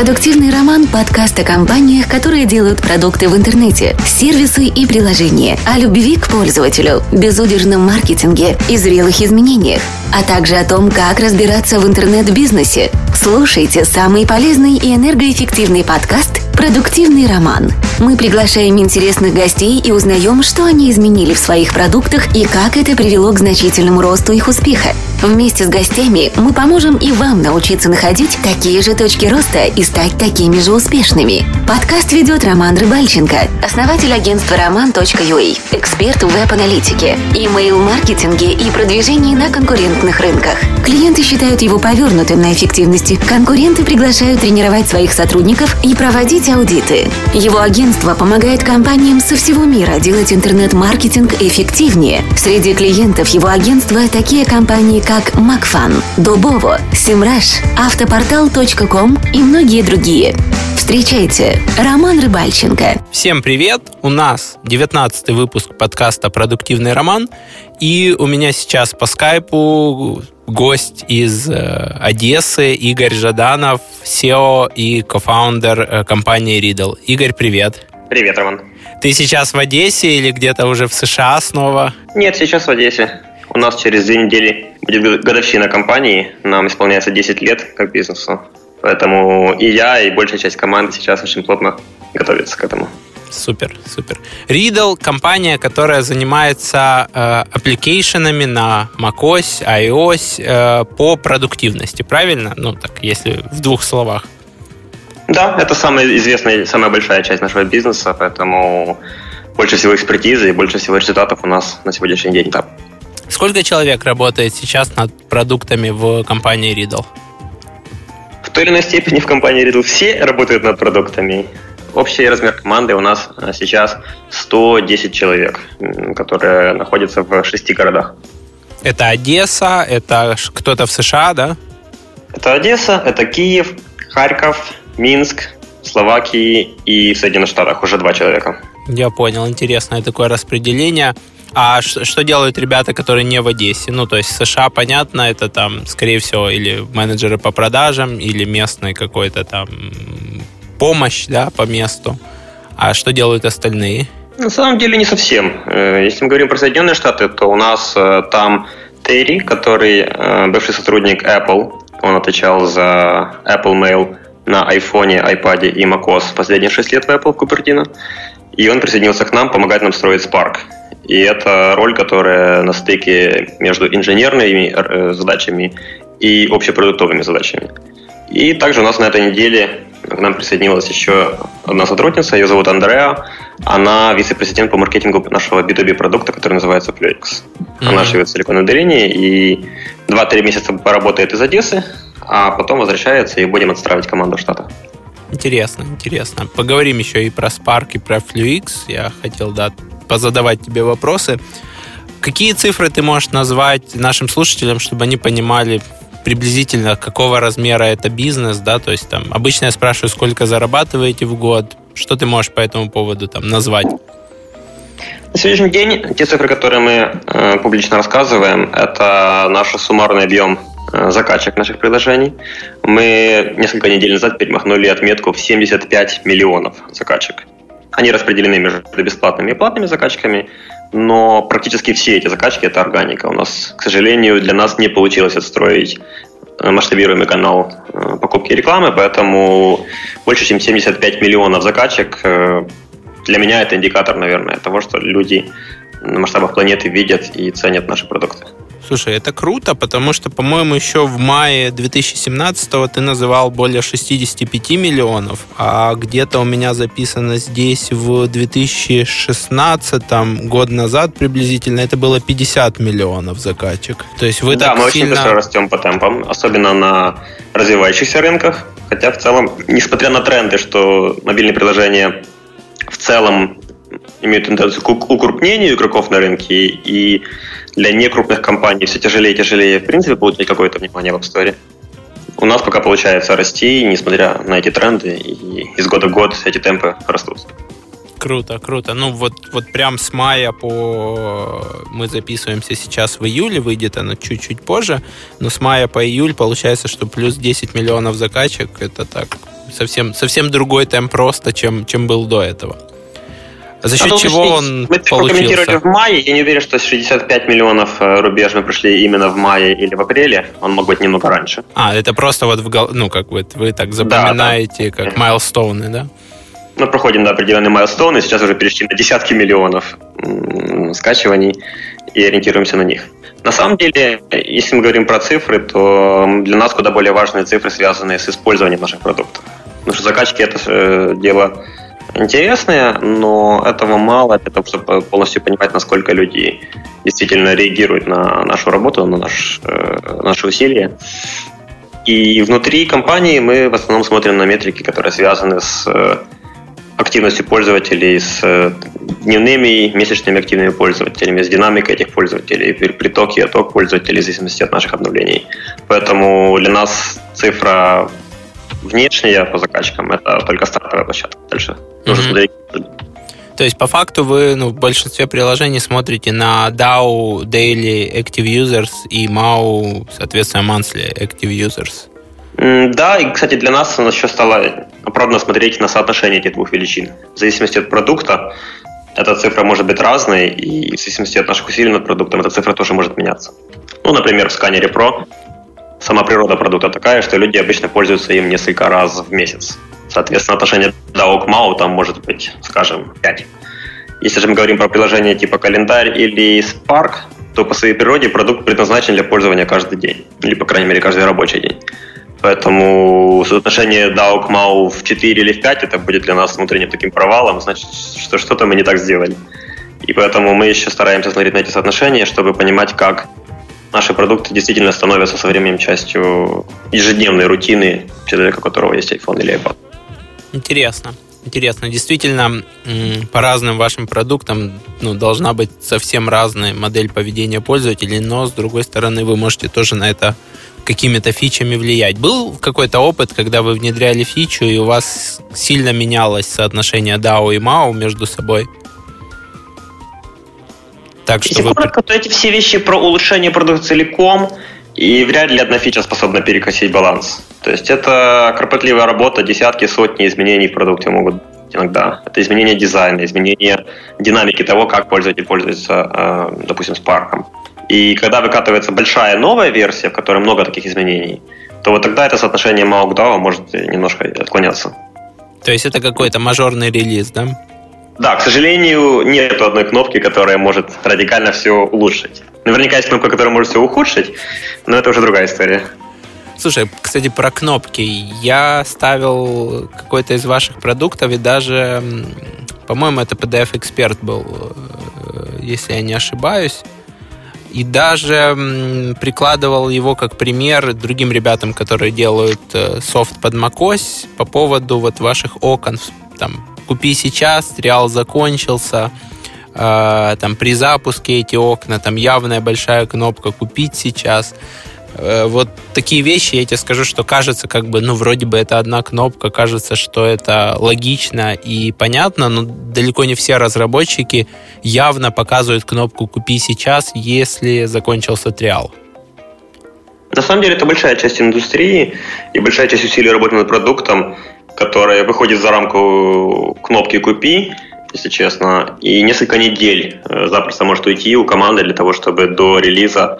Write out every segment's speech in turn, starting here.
Продуктивный роман – подкаст о компаниях, которые делают продукты в интернете, сервисы и приложения, о любви к пользователю, безудержном маркетинге и зрелых изменениях, а также о том, как разбираться в интернет-бизнесе. Слушайте самый полезный и энергоэффективный подкаст «Продуктивный роман». Мы приглашаем интересных гостей и узнаем, что они изменили в своих продуктах и как это привело к значительному росту их успеха. Вместе с гостями мы поможем и вам научиться находить такие же точки роста и стать такими же успешными. Подкаст ведет Роман Рыбальченко, основатель агентства roman.ua, эксперт в веб-аналитике, имейл-маркетинге и продвижении на конкурентных рынках. Клиенты считают его повернутым на эффективности. Конкуренты приглашают тренировать своих сотрудников и проводить аудиты. Его агентство помогает компаниям со всего мира делать интернет-маркетинг эффективнее. Среди клиентов его агентства такие компании, как Макфан, Дубово, Симраш, Автопортал.ком и многие другие. Встречайте, Роман Рыбальченко. Всем привет! У нас 19 выпуск подкаста «Продуктивный роман», и у меня сейчас по скайпу гость из э, Одессы Игорь Жаданов, SEO и кофаундер э, компании Riddle. Игорь, привет! Привет, Роман. Ты сейчас в Одессе или где-то уже в США снова? Нет, сейчас в Одессе. У нас через две недели будет годовщина компании. Нам исполняется 10 лет как бизнесу. Поэтому и я, и большая часть команды сейчас очень плотно готовится к этому. Супер, супер. Riddle – компания, которая занимается э, аппликейшенами на macOS, iOS э, по продуктивности, правильно? Ну, так, если в двух словах. Да, это самая известная, самая большая часть нашего бизнеса, поэтому больше всего экспертизы и больше всего результатов у нас на сегодняшний день там. Сколько человек работает сейчас над продуктами в компании Riddle? В той или иной степени в компании Riddle все работают над продуктами. Общий размер команды у нас а, сейчас 110 человек, которые находятся в шести городах. Это Одесса, это кто-то в США, да? Это Одесса, это Киев, Харьков, Минск, Словакии и в Соединенных Штатах уже два человека. Я понял, интересное такое распределение. А что делают ребята, которые не в Одессе? Ну, то есть США, понятно, это там, скорее всего, или менеджеры по продажам, или местный какой-то там помощь, да, по месту. А что делают остальные? На самом деле не совсем. Э, если мы говорим про Соединенные Штаты, то у нас э, там Терри, который э, бывший сотрудник Apple, он отвечал за Apple Mail на iPhone, iPad и macOS последние 6 лет в Apple Купертино. И он присоединился к нам, помогать нам строить Spark. И это роль, которая на стыке между инженерными э, задачами и общепродуктовыми задачами. И также у нас на этой неделе к нам присоединилась еще одна сотрудница, ее зовут Андреа. Она вице-президент по маркетингу нашего B2B продукта, который называется Fluix. Mm-hmm. Она живет в Силиконовой долине и 2-3 месяца поработает из Одессы, а потом возвращается и будем отстраивать команду штата. Интересно, интересно. Поговорим еще и про Spark, и про Fluix. Я хотел, да, позадавать тебе вопросы. Какие цифры ты можешь назвать нашим слушателям, чтобы они понимали приблизительно, какого размера это бизнес, да, то есть там обычно я спрашиваю, сколько зарабатываете в год, что ты можешь по этому поводу там назвать? На сегодняшний день те цифры, которые мы э, публично рассказываем, это наш суммарный объем э, закачек наших приложений. Мы несколько недель назад перемахнули отметку в 75 миллионов закачек. Они распределены между бесплатными и платными закачками, но практически все эти закачки – это органика. У нас, к сожалению, для нас не получилось отстроить э, масштабируемый канал э, покупки рекламы, поэтому больше, чем 75 миллионов закачек э, для меня это индикатор, наверное, того, что люди на масштабах планеты видят и ценят наши продукты. Слушай, это круто, потому что, по-моему, еще в мае 2017 ты называл более 65 миллионов, а где-то у меня записано здесь в 2016, год назад приблизительно, это было 50 миллионов закачек. То есть вы да, так мы сильно... очень быстро растем по темпам, особенно на развивающихся рынках, хотя в целом, несмотря на тренды, что мобильные приложения в целом имеют тенденцию к укрупнению игроков на рынке, и для некрупных компаний все тяжелее и тяжелее, в принципе, получить какое-то внимание в App Store. У нас пока получается расти, несмотря на эти тренды, и из года в год эти темпы растут. Круто, круто. Ну вот, вот прям с мая по... Мы записываемся сейчас в июле, выйдет оно чуть-чуть позже, но с мая по июль получается, что плюс 10 миллионов закачек, это так совсем, совсем другой темп роста, чем, чем был до этого. За счет а чего он Мы прокомментировали в мае. Я не уверен, что 65 миллионов э, рубеж мы пришли именно в мае или в апреле. Он мог быть немного раньше. А, это просто вот в ну, как вы, вы так запоминаете, да, да. как майлстоуны, да? Мы проходим да, определенные майлстоуны, сейчас уже перешли на десятки миллионов скачиваний и ориентируемся на них. На самом деле, если мы говорим про цифры, то для нас куда более важные цифры, связанные с использованием наших продуктов. Потому что закачки это э, дело интересные, но этого мало для того, чтобы полностью понимать, насколько люди действительно реагируют на нашу работу, на наш, э, наши усилия. И внутри компании мы в основном смотрим на метрики, которые связаны с э, активностью пользователей, с э, дневными, месячными активными пользователями, с динамикой этих пользователей, приток и отток пользователей в зависимости от наших обновлений. Поэтому для нас цифра внешняя по закачкам это только стартовая площадка. Дальше нужно смотреть. То есть, по факту, вы ну, в большинстве приложений смотрите на DAO Daily Active Users и MAU, соответственно, Monthly Active Users. Да, и, кстати, для нас еще стало оправданно смотреть на соотношение этих двух величин. В зависимости от продукта эта цифра может быть разной, и в зависимости от наших усилий над продуктом эта цифра тоже может меняться. Ну, например, в сканере Pro сама природа продукта такая, что люди обычно пользуются им несколько раз в месяц. Соответственно, отношение DAO к MAU там может быть, скажем, 5. Если же мы говорим про приложение типа календарь или Spark, то по своей природе продукт предназначен для пользования каждый день, или, по крайней мере, каждый рабочий день. Поэтому соотношение DAO к MAU в 4 или в 5 это будет для нас внутренним таким провалом, значит, что что-то мы не так сделали. И поэтому мы еще стараемся смотреть на эти соотношения, чтобы понимать, как наши продукты действительно становятся со временем частью ежедневной рутины человека, у которого есть iPhone или iPad. Интересно. Интересно. Действительно, по разным вашим продуктам ну, должна быть совсем разная модель поведения пользователей, но, с другой стороны, вы можете тоже на это какими-то фичами влиять. Был какой-то опыт, когда вы внедряли фичу, и у вас сильно менялось соотношение DAO и MAO между собой? Так что Если вы... коротко, то эти все вещи про улучшение продукта целиком, и вряд ли одна фича способна перекосить баланс. То есть это кропотливая работа, десятки, сотни изменений в продукте могут быть иногда. Это изменение дизайна, изменение динамики того, как пользователь пользуется, э, допустим, Spark. И когда выкатывается большая новая версия, в которой много таких изменений, то вот тогда это соотношение MAU к DAO может немножко отклоняться. То есть это какой-то мажорный релиз, да? Да, к сожалению, нет одной кнопки, которая может радикально все улучшить. Наверняка есть кнопка, которая может все ухудшить, но это уже другая история. Слушай, кстати, про кнопки. Я ставил какой-то из ваших продуктов, и даже, по-моему, это PDF Expert был, э, если я не ошибаюсь. И даже прикладывал его как пример другим ребятам, которые делают э, софт под macOS по поводу вот ваших окон там купи сейчас, триал закончился, э, там при запуске эти окна, там явная большая кнопка купить сейчас. Э, вот такие вещи, я тебе скажу, что кажется, как бы, ну, вроде бы это одна кнопка, кажется, что это логично и понятно, но далеко не все разработчики явно показывают кнопку «Купи сейчас», если закончился триал. На самом деле это большая часть индустрии и большая часть усилий работы над продуктом которая выходит за рамку кнопки «Купи», если честно, и несколько недель э, запросто может уйти у команды для того, чтобы до релиза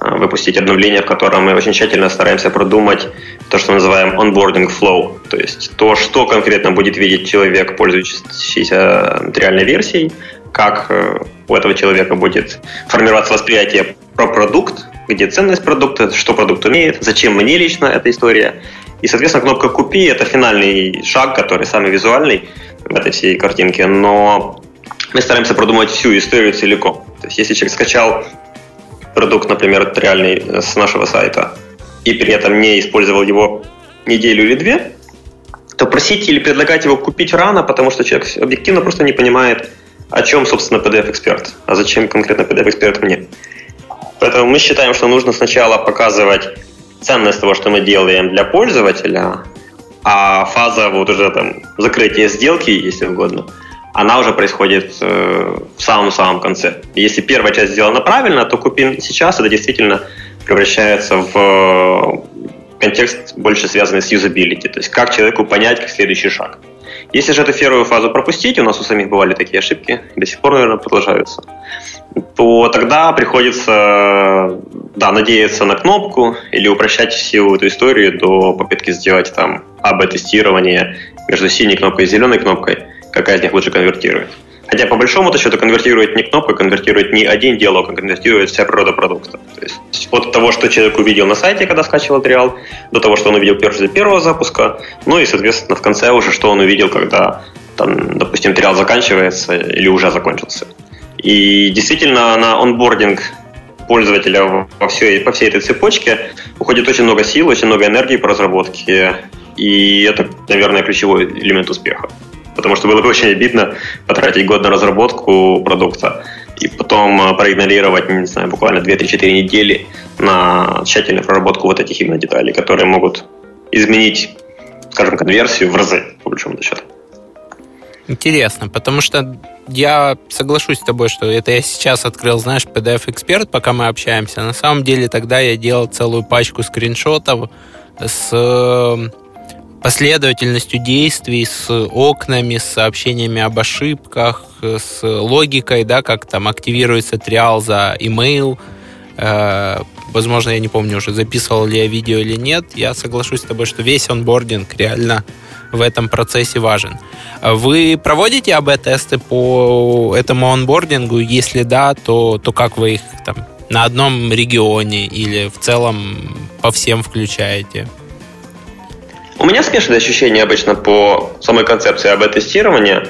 э, выпустить обновление, в котором мы очень тщательно стараемся продумать то, что мы называем onboarding flow, то есть то, что конкретно будет видеть человек, пользующийся реальной версией, как э, у этого человека будет формироваться восприятие про продукт, где ценность продукта, что продукт умеет, зачем мне лично эта история, и, соответственно, кнопка «Купи» — это финальный шаг, который самый визуальный в этой всей картинке, но мы стараемся продумать всю историю целиком. То есть, если человек скачал продукт, например, реальный э, с нашего сайта, и при этом не использовал его неделю или две, то просить или предлагать его купить рано, потому что человек объективно просто не понимает, о чем, собственно, PDF-эксперт, а зачем конкретно PDF-эксперт мне. Поэтому мы считаем, что нужно сначала показывать ценность того, что мы делаем для пользователя, а фаза вот уже там закрытия сделки, если угодно, она уже происходит э, в самом-самом конце. Если первая часть сделана правильно, то купим сейчас, это действительно превращается в контекст больше связанный с юзабилити, то есть как человеку понять, как следующий шаг. Если же эту первую фазу пропустить, у нас у самих бывали такие ошибки, до сих пор, наверное, продолжаются, то тогда приходится да, надеяться на кнопку или упрощать всю эту историю до попытки сделать там АБ-тестирование между синей кнопкой и зеленой кнопкой, какая из них лучше конвертирует. Хотя по большому счету конвертирует не кнопка, конвертирует не один диалог, а конвертирует вся природа продукта. То есть от того, что человек увидел на сайте, когда скачивал материал, до того, что он увидел после первого запуска, ну и, соответственно, в конце уже, что он увидел, когда, там, допустим, материал заканчивается или уже закончился. И действительно на онбординг пользователя во всей, по всей этой цепочке уходит очень много сил, очень много энергии по разработке, и это, наверное, ключевой элемент успеха. Потому что было бы очень обидно потратить год на разработку продукта и потом э, проигнорировать, не знаю, буквально 2-3-4 недели на тщательную проработку вот этих именно деталей, которые могут изменить, скажем, конверсию в разы, по большому счету. Интересно, потому что я соглашусь с тобой, что это я сейчас открыл, знаешь, PDF-эксперт, пока мы общаемся. На самом деле тогда я делал целую пачку скриншотов с последовательностью действий, с окнами, с сообщениями об ошибках, с логикой, да, как там активируется триал за email. Э, возможно, я не помню уже, записывал ли я видео или нет. Я соглашусь с тобой, что весь онбординг реально в этом процессе важен. Вы проводите АБ-тесты по этому онбордингу? Если да, то, то как вы их там на одном регионе или в целом по всем включаете? У меня смешанные ощущения обычно по самой концепции АБ-тестирования,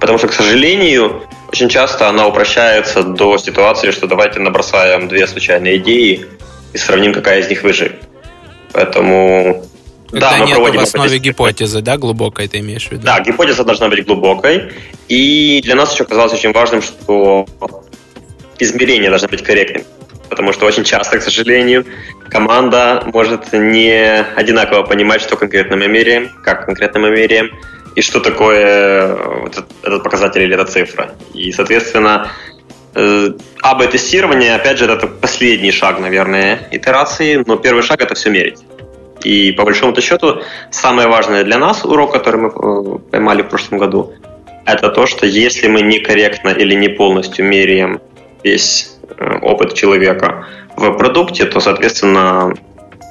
потому что, к сожалению, очень часто она упрощается до ситуации, что давайте набросаем две случайные идеи и сравним, какая из них выживет. Поэтому когда да, мы нет проводим в основе гипотезы, да, глубокой ты имеешь в виду? Да, гипотеза должна быть глубокой. И для нас еще казалось очень важным, что измерения должны быть корректными потому что очень часто, к сожалению, команда может не одинаково понимать, что конкретно мы меряем, как конкретно мы меряем, и что такое этот, этот показатель или эта цифра. И, соответственно, э, АБ-тестирование, опять же, это последний шаг, наверное, итерации, но первый шаг – это все мерить. И по большому счету, самое важное для нас урок, который мы э, поймали в прошлом году, это то, что если мы некорректно или не полностью меряем весь Э, опыт человека в продукте, то, соответственно,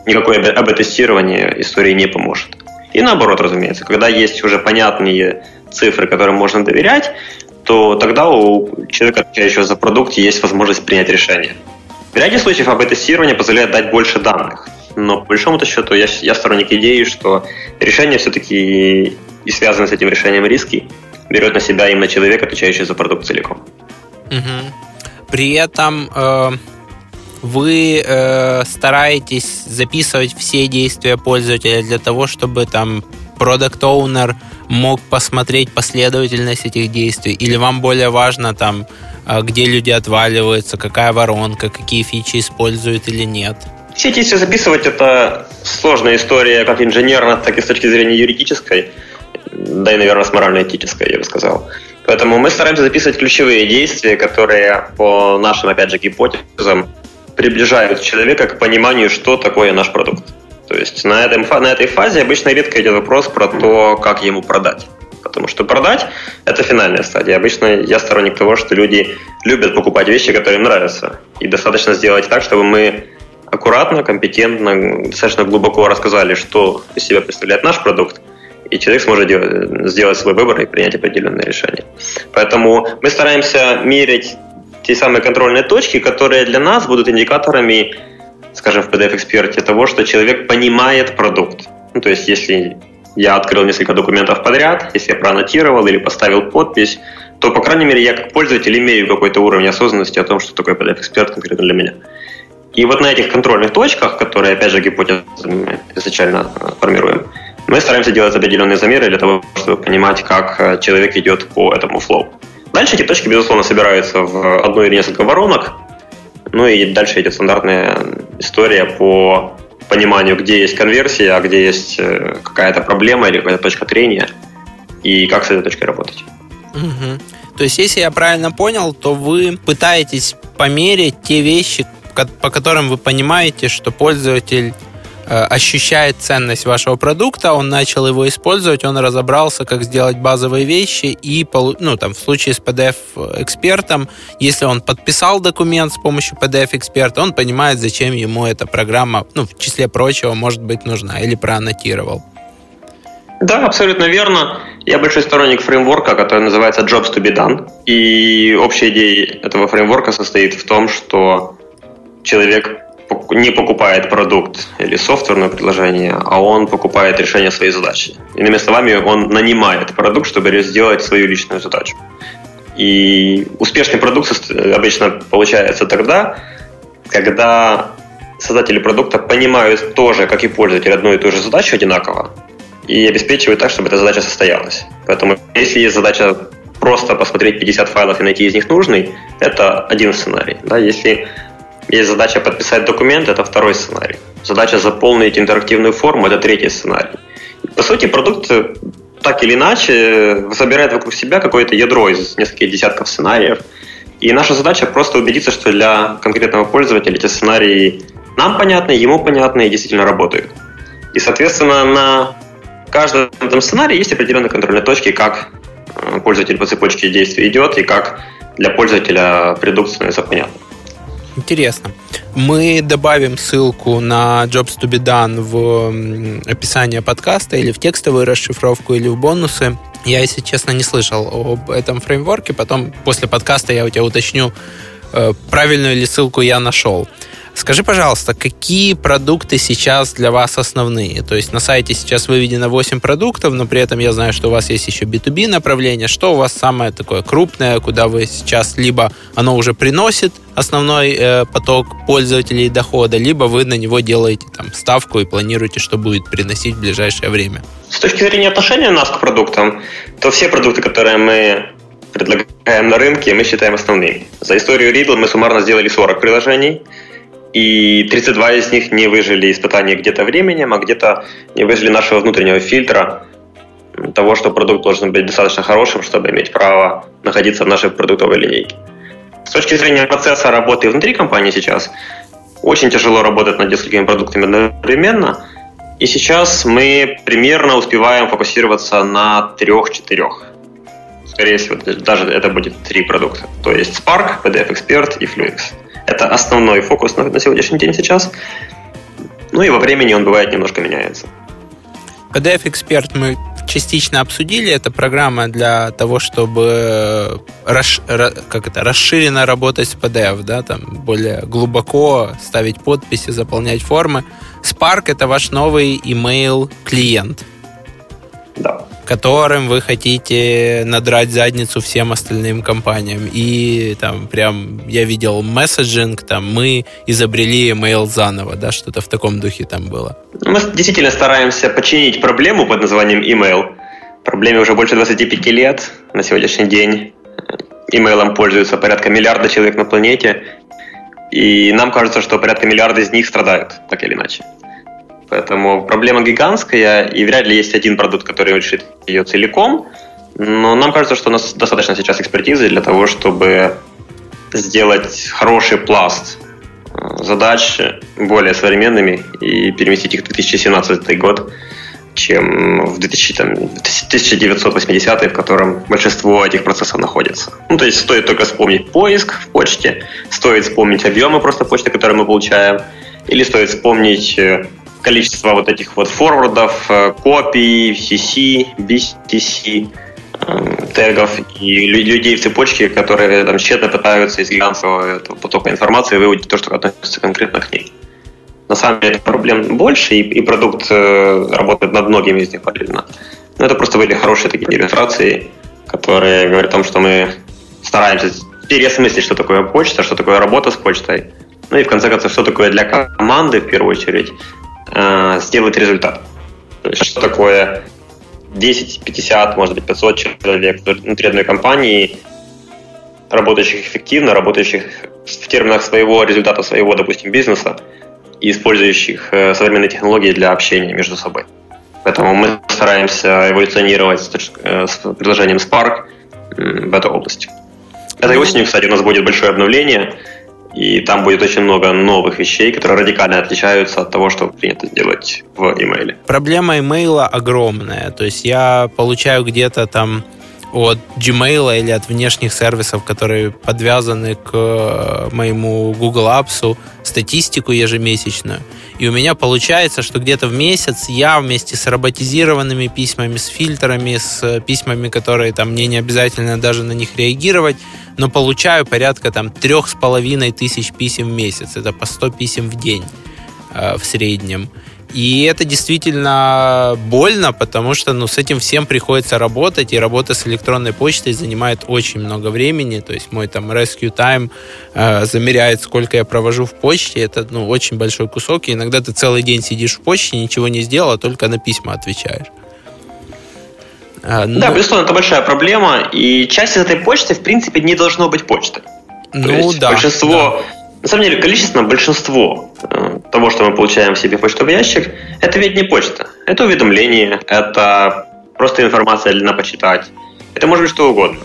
никакое АБ-тестирование истории не поможет. И наоборот, разумеется, когда есть уже понятные цифры, которым можно доверять, то тогда у человека, отвечающего за продукт, есть возможность принять решение. В ряде случаев АБ-тестирование позволяет дать больше данных. Но по большому счету я, я сторонник идеи, что решение все-таки и связанные с этим решением риски берет на себя именно человек, отвечающий за продукт целиком. Угу. При этом э, вы э, стараетесь записывать все действия пользователя для того, чтобы там продукт оунер мог посмотреть последовательность этих действий, или вам более важно там, э, где люди отваливаются, какая воронка, какие фичи используют или нет? Все действия записывать это сложная история, как инженерно, так и с точки зрения юридической, да и, наверное, с морально-этической, я бы сказал. Поэтому мы стараемся записывать ключевые действия, которые по нашим, опять же, гипотезам приближают человека к пониманию, что такое наш продукт. То есть на, этом, на этой фазе обычно редко идет вопрос про то, как ему продать. Потому что продать – это финальная стадия. Обычно я сторонник того, что люди любят покупать вещи, которые им нравятся. И достаточно сделать так, чтобы мы аккуратно, компетентно, достаточно глубоко рассказали, что из себя представляет наш продукт – и человек сможет делать, сделать свой выбор и принять определенное решение. Поэтому мы стараемся мерить те самые контрольные точки, которые для нас будут индикаторами, скажем, в PDF-эксперте того, что человек понимает продукт. Ну, то есть, если я открыл несколько документов подряд, если я проаннотировал или поставил подпись, то, по крайней мере, я как пользователь имею какой-то уровень осознанности о том, что такое PDF-эксперт конкретно для меня. И вот на этих контрольных точках, которые, опять же, гипотезы изначально э, формируем, мы стараемся делать определенные замеры для того, чтобы понимать, как э, человек идет по этому флоу. Дальше эти точки, безусловно, собираются в одну или несколько воронок. Ну и дальше идет стандартная история по пониманию, где есть конверсия, а где есть э, какая-то проблема или какая-то точка трения, и как с этой точкой работать. Угу. То есть, если я правильно понял, то вы пытаетесь померить те вещи, по которым вы понимаете, что пользователь ощущает ценность вашего продукта, он начал его использовать, он разобрался, как сделать базовые вещи, и, ну, там, в случае с PDF-экспертом, если он подписал документ с помощью PDF-эксперта, он понимает, зачем ему эта программа, ну, в числе прочего, может быть нужна, или проаннотировал. Да, абсолютно верно. Я большой сторонник фреймворка, который называется Jobs to be done. И общая идея этого фреймворка состоит в том, что человек не покупает продукт или софтверное приложение, а он покупает решение своей задачи. Иными словами, он нанимает продукт, чтобы сделать свою личную задачу. И успешный продукт обычно получается тогда, когда создатели продукта понимают тоже, как и пользователь, одну и ту же задачу одинаково, и обеспечивают так, чтобы эта задача состоялась. Поэтому если есть задача просто посмотреть 50 файлов и найти из них нужный, это один сценарий. Да? Если есть задача подписать документ, это второй сценарий. Задача заполнить интерактивную форму, это третий сценарий. По сути, продукт так или иначе собирает вокруг себя какое-то ядро из нескольких десятков сценариев. И наша задача просто убедиться, что для конкретного пользователя эти сценарии нам понятны, ему понятны и действительно работают. И, соответственно, на каждом этом сценарии есть определенные контрольные точки, как э, пользователь по цепочке действий идет и как для пользователя продукт становится понятным. Интересно. Мы добавим ссылку на Jobs to be done в описание подкаста или в текстовую расшифровку или в бонусы. Я, если честно, не слышал об этом фреймворке. Потом после подкаста я у тебя уточню, э, правильную ли ссылку я нашел. Скажи, пожалуйста, какие продукты сейчас для вас основные? То есть на сайте сейчас выведено 8 продуктов, но при этом я знаю, что у вас есть еще B2B направление. Что у вас самое такое крупное, куда вы сейчас либо оно уже приносит основной э, поток пользователей дохода, либо вы на него делаете там ставку и планируете, что будет приносить в ближайшее время? С точки зрения отношения нас к продуктам, то все продукты, которые мы предлагаем на рынке, мы считаем основными. За историю Riddle мы суммарно сделали 40 приложений, и 32 из них не выжили испытания где-то временем, а где-то не выжили нашего внутреннего фильтра того, что продукт должен быть достаточно хорошим, чтобы иметь право находиться в нашей продуктовой линейке. С точки зрения процесса работы внутри компании сейчас, очень тяжело работать над несколькими продуктами одновременно, и сейчас мы примерно успеваем фокусироваться на трех-четырех. Скорее всего, даже это будет три продукта. То есть Spark, PDF Expert и Fluix. Это основной фокус на, на сегодняшний день сейчас. Ну и во времени он бывает немножко меняется. PDF Expert мы частично обсудили. Это программа для того, чтобы расш... как это, расширенно работать с PDF, да, там более глубоко ставить подписи, заполнять формы. Spark это ваш новый email клиент. Да которым вы хотите надрать задницу всем остальным компаниям. И там прям я видел месседжинг, там мы изобрели email заново, да, что-то в таком духе там было. Мы действительно стараемся починить проблему под названием email. Проблеме уже больше 25 лет на сегодняшний день. Имейлом пользуются порядка миллиарда человек на планете. И нам кажется, что порядка миллиарда из них страдают, так или иначе. Поэтому проблема гигантская, и вряд ли есть один продукт, который решит ее целиком. Но нам кажется, что у нас достаточно сейчас экспертизы для того, чтобы сделать хороший пласт э, задач более современными и переместить их в 2017 год, чем в 2000, там, 1980 в котором большинство этих процессов находится. Ну, то есть стоит только вспомнить поиск в почте, стоит вспомнить объемы просто почты, которые мы получаем, или стоит вспомнить э, количество вот этих вот форвардов, э, копий, CC, BTC, э, тегов и людей в цепочке, которые там тщетно пытаются из гигантского потока информации выудить то, что относится конкретно к ней. На самом деле проблем больше, и, и продукт э, работает над многими из них параллельно. Но это просто были хорошие такие иллюстрации, которые говорят о том, что мы стараемся переосмыслить, что такое почта, что такое работа с почтой, ну и в конце концов, что такое для команды в первую очередь, э, сделать результат. То есть, что такое 10, 50, может быть, 500 человек внутри одной компании, работающих эффективно, работающих в терминах своего результата, своего, допустим, бизнеса, и использующих э, современные технологии для общения между собой. Поэтому мы стараемся эволюционировать с, э, с предложением Spark в этой области. Этой осенью, кстати, у нас будет большое обновление – и там будет очень много новых вещей, которые радикально отличаются от того, что принято делать в имейле. Проблема имейла огромная. То есть я получаю где-то там от Gmail или от внешних сервисов, которые подвязаны к э, моему Google Apps, статистику ежемесячную. И у меня получается, что где-то в месяц я вместе с роботизированными письмами, с фильтрами, с письмами, которые там мне не обязательно даже на них реагировать, но получаю порядка там трех с половиной тысяч писем в месяц. Это по 100 писем в день э, в среднем. И это действительно больно, потому что ну, с этим всем приходится работать, и работа с электронной почтой занимает очень много времени. То есть мой там rescue time э, замеряет, сколько я провожу в почте. Это ну, очень большой кусок, и иногда ты целый день сидишь в почте, ничего не сделал, а только на письма отвечаешь. А, ну, да, безусловно, это большая проблема, и часть этой почты, в принципе, не должно быть почтой. Ну, То есть да. Большинство да на самом деле, количественно большинство э, того, что мы получаем в себе почтовый ящик, это ведь не почта. Это уведомление, это просто информация для почитать. Это может быть что угодно.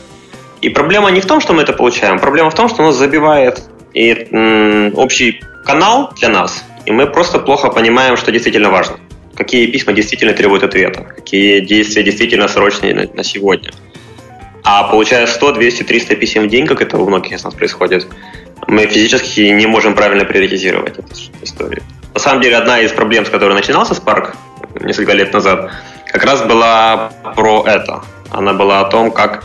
И проблема не в том, что мы это получаем, проблема в том, что нас забивает и м, общий канал для нас, и мы просто плохо понимаем, что действительно важно. Какие письма действительно требуют ответа, какие действия действительно срочные на, на сегодня. А получая 100, 200, 300 писем в день, как это у многих из нас происходит, мы физически не можем правильно приоритизировать эту историю. На самом деле, одна из проблем, с которой начинался Spark несколько лет назад, как раз была про это. Она была о том, как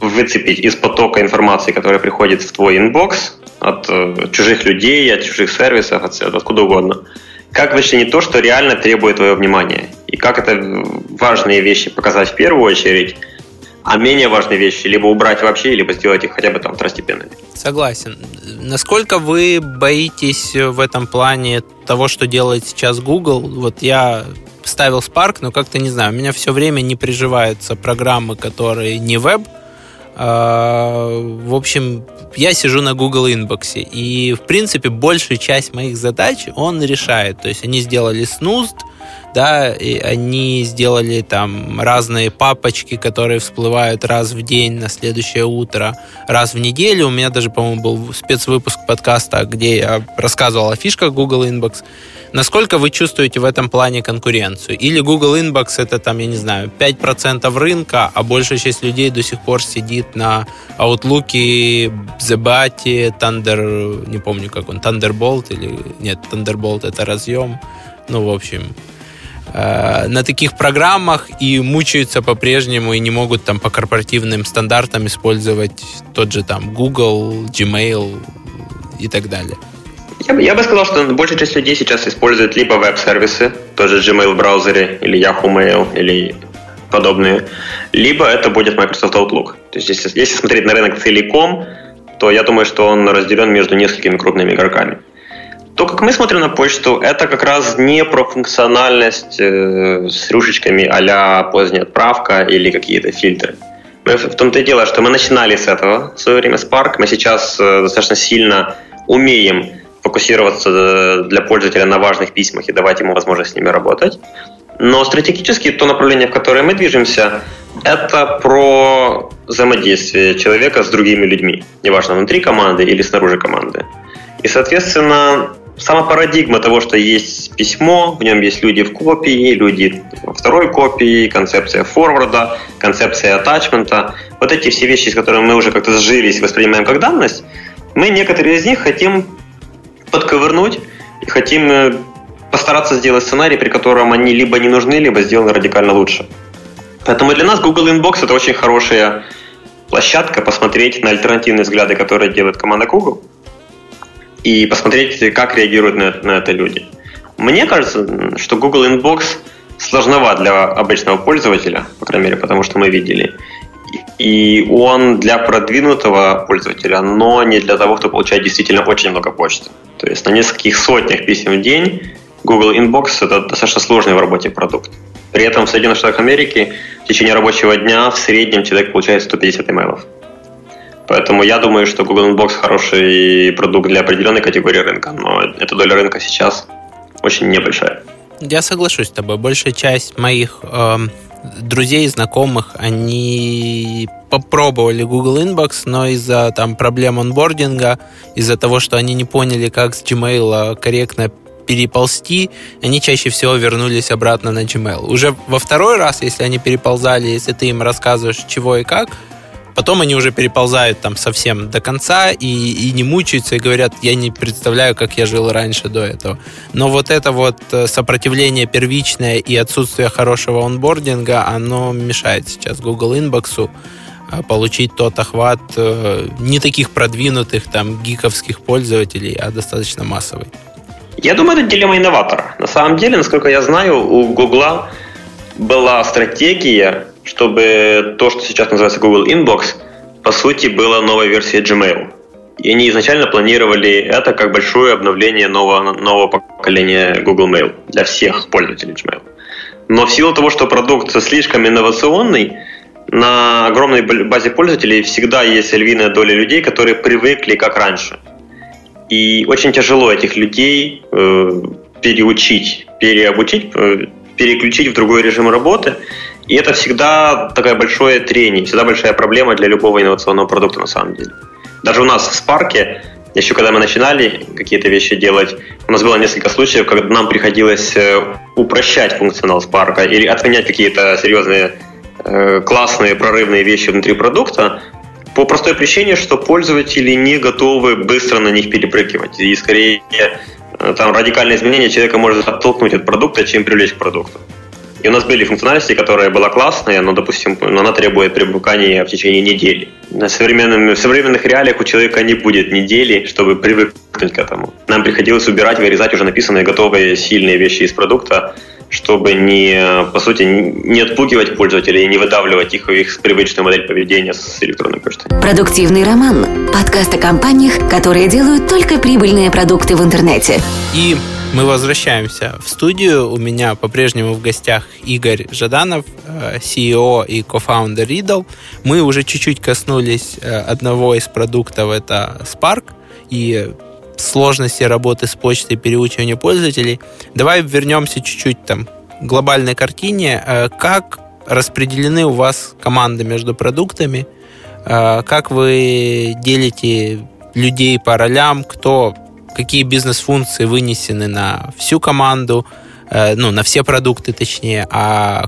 выцепить из потока информации, которая приходит в твой inbox, от э, чужих людей, от чужих сервисов, от, от откуда угодно. Как вычленить то, что реально требует твоего внимания. И как это важные вещи показать в первую очередь, а менее важные вещи либо убрать вообще, либо сделать их хотя бы там второстепенными. Согласен. Насколько вы боитесь в этом плане того, что делает сейчас Google? Вот я ставил Spark, но как-то не знаю, у меня все время не приживаются программы, которые не веб. А, в общем, я сижу на Google Inbox, и, в принципе, большую часть моих задач он решает. То есть они сделали снуст, да, и они сделали там разные папочки, которые всплывают раз в день на следующее утро, раз в неделю. У меня даже, по-моему, был спецвыпуск подкаста, где я рассказывал о фишках Google Inbox. Насколько вы чувствуете в этом плане конкуренцию? Или Google Inbox это там, я не знаю, 5% рынка, а большая часть людей до сих пор сидит на Outlook, Zebati, Thunder, не помню как он, Thunderbolt или... Нет, Thunderbolt это разъем. Ну, в общем, Э, на таких программах и мучаются по-прежнему и не могут там по корпоративным стандартам использовать тот же там Google, Gmail и так далее. Я, бы, я бы сказал, что большая часть людей сейчас использует либо веб-сервисы, тоже Gmail в браузере, или Yahoo Mail, или подобные, либо это будет Microsoft Outlook. То есть если, если смотреть на рынок целиком, то я думаю, что он разделен между несколькими крупными игроками. То, как мы смотрим на почту, это как раз не про функциональность э, с рюшечками а поздняя отправка или какие-то фильтры. Мы, в том-то и дело, что мы начинали с этого в свое время Spark. Мы сейчас э, достаточно сильно умеем фокусироваться э, для пользователя на важных письмах и давать ему возможность с ними работать. Но стратегически то направление, в которое мы движемся, это про взаимодействие человека с другими людьми. Неважно, внутри команды или снаружи команды. И, соответственно, сама парадигма того, что есть письмо, в нем есть люди в копии, люди во второй копии, концепция форварда, концепция атачмента. Вот эти все вещи, с которыми мы уже как-то сжились, воспринимаем как данность, мы некоторые из них хотим подковырнуть и хотим э, постараться сделать сценарий, при котором они либо не нужны, либо сделаны радикально лучше. Поэтому для нас Google Inbox это очень хорошая площадка посмотреть на альтернативные взгляды, которые делает команда Google – и посмотреть, как реагируют на, на это люди. Мне кажется, что Google Inbox сложноват для обычного пользователя, по крайней мере, потому что мы видели. И он для продвинутого пользователя, но не для того, кто получает действительно очень много почты. То есть на нескольких сотнях писем в день Google Inbox это достаточно сложный в работе продукт. При этом в Соединенных Штатах Америки в течение рабочего дня в среднем человек получает 150 имейлов. Поэтому я думаю, что Google Inbox хороший продукт для определенной категории рынка, но эта доля рынка сейчас очень небольшая. Я соглашусь с тобой. Большая часть моих э, друзей, знакомых, они попробовали Google Inbox, но из-за там проблем онбординга, из-за того, что они не поняли, как с Gmail корректно переползти, они чаще всего вернулись обратно на Gmail. Уже во второй раз, если они переползали, если ты им рассказываешь, чего и как, Потом они уже переползают там совсем до конца и, и не мучаются и говорят, я не представляю, как я жил раньше до этого. Но вот это вот э, сопротивление первичное и отсутствие хорошего онбординга, оно мешает сейчас Google Inbox э, получить тот охват э, не таких продвинутых там гиковских пользователей, а достаточно массовый. Я думаю, это дилемма инноватора. На самом деле, насколько я знаю, у Google была стратегия чтобы то, что сейчас называется Google Inbox, по сути, было новой версией Gmail. И они изначально планировали это как большое обновление нового, нового поколения Google Mail для всех пользователей Gmail. Но в силу того, что продукт слишком инновационный, на огромной базе пользователей всегда есть львиная доля людей, которые привыкли как раньше. И очень тяжело этих людей э, переучить, переобучить, э, переключить в другой режим работы. И это всегда такое большое трение, всегда большая проблема для любого инновационного продукта на самом деле. Даже у нас в Спарке, еще когда мы начинали какие-то вещи делать, у нас было несколько случаев, когда нам приходилось э, упрощать функционал Спарка или отменять какие-то серьезные э, классные прорывные вещи внутри продукта, по простой причине, что пользователи не готовы быстро на них перепрыгивать. И скорее там радикальное изменение человека может оттолкнуть от продукта, чем привлечь к продукту. И у нас были функциональности, которая была классная, но, допустим, она требует привыкания в течение недели. На современном, в современных реалиях у человека не будет недели, чтобы привыкнуть к этому. Нам приходилось убирать, вырезать уже написанные готовые сильные вещи из продукта, чтобы не, по сути, не отпугивать пользователей и не выдавливать их их привычную модель поведения с электронной почтой. Продуктивный роман. Подкаст о компаниях, которые делают только прибыльные продукты в интернете. И мы возвращаемся в студию. У меня по-прежнему в гостях Игорь Жаданов, CEO и кофаундер Riddle. Мы уже чуть-чуть коснулись э, одного из продуктов, это Spark, и сложности работы с почтой переучивания пользователей. Давай вернемся чуть-чуть там к глобальной картине. Э, как распределены у вас команды между продуктами? Э, как вы делите людей по ролям? Кто какие бизнес-функции вынесены на всю команду, э, ну, на все продукты точнее, а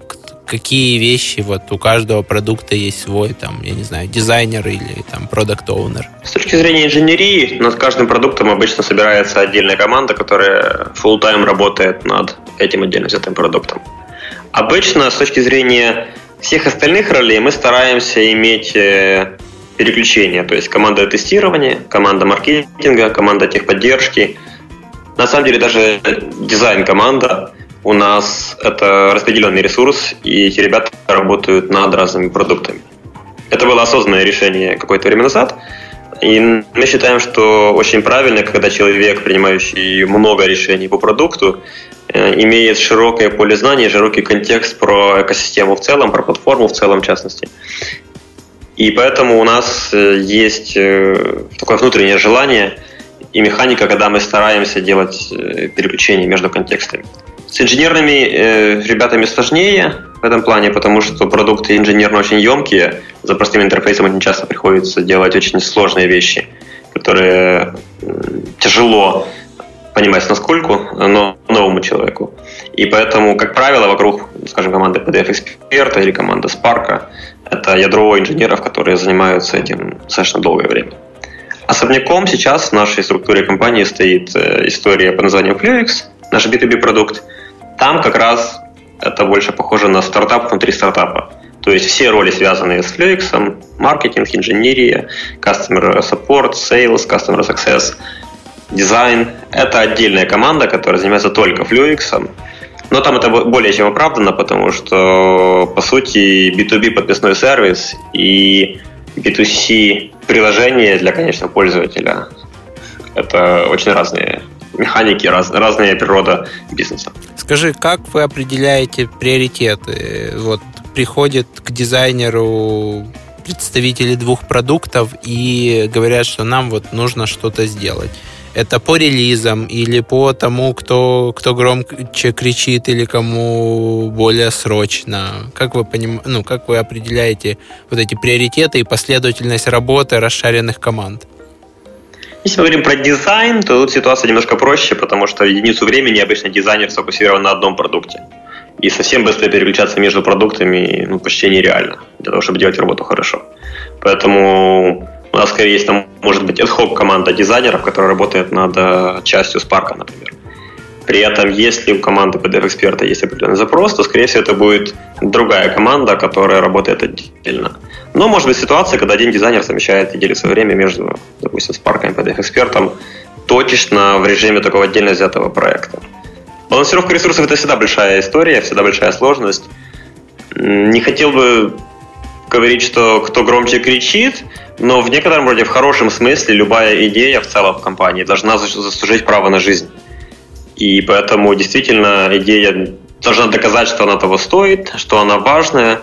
какие вещи вот у каждого продукта есть свой, там, я не знаю, дизайнер или там продукт оунер С точки зрения инженерии, над каждым продуктом обычно собирается отдельная команда, которая full time работает над этим отдельно взятым продуктом. Обычно с точки зрения всех остальных ролей мы стараемся иметь э, переключения, то есть команда тестирования, команда маркетинга, команда техподдержки. На самом деле даже дизайн-команда у нас это распределенный ресурс, и эти ребята работают над разными продуктами. Это было осознанное решение какое-то время назад, и мы считаем, что очень правильно, когда человек, принимающий много решений по продукту, э, имеет широкое поле знаний, широкий контекст про экосистему в целом, про платформу в целом в частности. И поэтому у нас э, есть э, такое внутреннее желание и механика, когда мы стараемся делать переключения между контекстами. С инженерными ребятами сложнее в этом плане, потому что продукты инженерно очень емкие. За простым интерфейсом очень часто приходится делать очень сложные вещи, которые тяжело понимать насколько, но новому человеку. И поэтому, как правило, вокруг, скажем, команды PDF-эксперта или команды Spark это ядро инженеров, которые занимаются этим достаточно долгое время. Особняком сейчас в нашей структуре компании стоит э, история под названием Fluix, наш B2B продукт. Там как раз это больше похоже на стартап внутри стартапа. То есть все роли, связанные с Fluix, маркетинг, инженерия, customer support, sales, customer success, дизайн, это отдельная команда, которая занимается только Fluix, но там это более чем оправдано, потому что, по сути, B2B подписной сервис и B2C приложение для конечного пользователя – это очень разные механики, раз, разная природа бизнеса. Скажи, как вы определяете приоритеты? Вот приходит к дизайнеру представители двух продуктов и говорят, что нам вот нужно что-то сделать. Это по релизам или по тому, кто, кто громче кричит или кому более срочно? Как вы, поним... ну, как вы определяете вот эти приоритеты и последовательность работы расшаренных команд? Если мы говорим про дизайн, то тут ситуация немножко проще, потому что единицу времени обычно дизайнер сфокусирован на одном продукте. И совсем быстро переключаться между продуктами ну, почти нереально для того, чтобы делать работу хорошо. Поэтому у нас скорее есть там, может быть, ad команда дизайнеров, которая работает над э, частью Spark, например. При этом, если у команды PDF-эксперта есть определенный запрос, то, скорее всего, это будет другая команда, которая работает отдельно. Но может быть ситуация, когда один дизайнер совмещает и делит свое время между, допустим, Spark и PDF-экспертом точечно в режиме такого отдельно взятого проекта. Балансировка ресурсов – это всегда большая история, всегда большая сложность. Не хотел бы говорить, что кто громче кричит, но в некотором роде, в хорошем смысле, любая идея в целом в компании должна заслужить право на жизнь. И поэтому действительно идея должна доказать, что она того стоит, что она важная.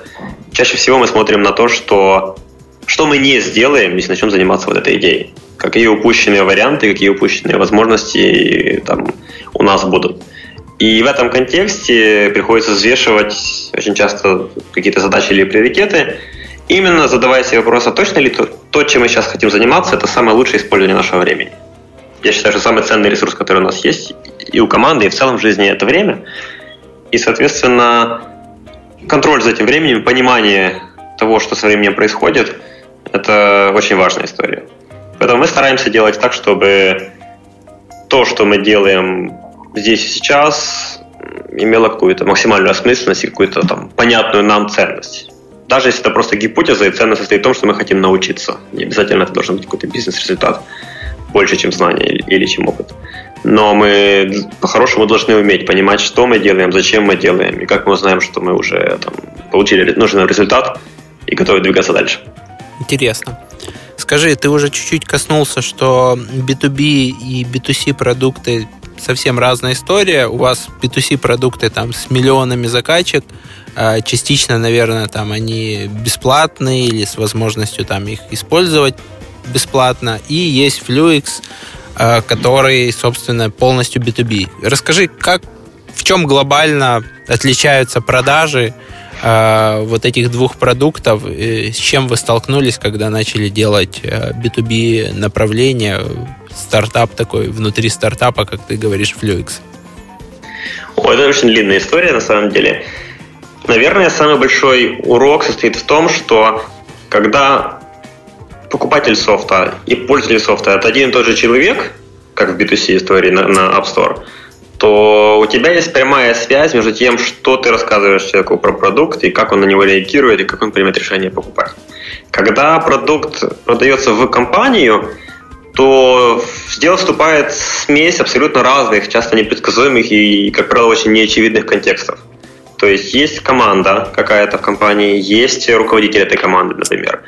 Чаще всего мы смотрим на то, что, что мы не сделаем, если начнем заниматься вот этой идеей. Какие упущенные варианты, какие упущенные возможности там у нас будут. И в этом контексте приходится взвешивать очень часто какие-то задачи или приоритеты, именно задавая себе вопрос, а точно ли то, то, чем мы сейчас хотим заниматься, это самое лучшее использование нашего времени. Я считаю, что самый ценный ресурс, который у нас есть и у команды, и в целом в жизни, это время. И, соответственно, контроль за этим временем, понимание того, что со временем происходит, это очень важная история. Поэтому мы стараемся делать так, чтобы то, что мы делаем здесь и сейчас, имело какую-то максимальную осмысленность и какую-то там понятную нам ценность. Даже если это просто гипотеза, и ценность состоит в том, что мы хотим научиться. Не обязательно это должен быть какой-то бизнес-результат больше, чем знание или, или чем опыт. Но мы по-хорошему должны уметь понимать, что мы делаем, зачем мы делаем, и как мы узнаем, что мы уже там, получили нужный результат и готовы двигаться дальше. Интересно. Скажи, ты уже чуть-чуть коснулся, что B2B и B2C продукты совсем разная история. У вас B2C продукты там с миллионами закачек, а частично, наверное, там они бесплатные или с возможностью там их использовать бесплатно. И есть Fluix, который, собственно, полностью B2B. Расскажи, как, в чем глобально отличаются продажи э, вот этих двух продуктов, с чем вы столкнулись, когда начали делать B2B направление, стартап такой, внутри стартапа, как ты говоришь, Fluix? О, это очень длинная история, на самом деле. Наверное, самый большой урок состоит в том, что когда покупатель софта и пользователь софта это один и тот же человек, как в B2C истории на, на App Store, то у тебя есть прямая связь между тем, что ты рассказываешь человеку про продукт, и как он на него реагирует, и как он примет решение покупать. Когда продукт продается в компанию, то в дело вступает смесь абсолютно разных, часто непредсказуемых и, как правило, очень неочевидных контекстов. То есть есть команда какая-то в компании, есть руководитель этой команды, например.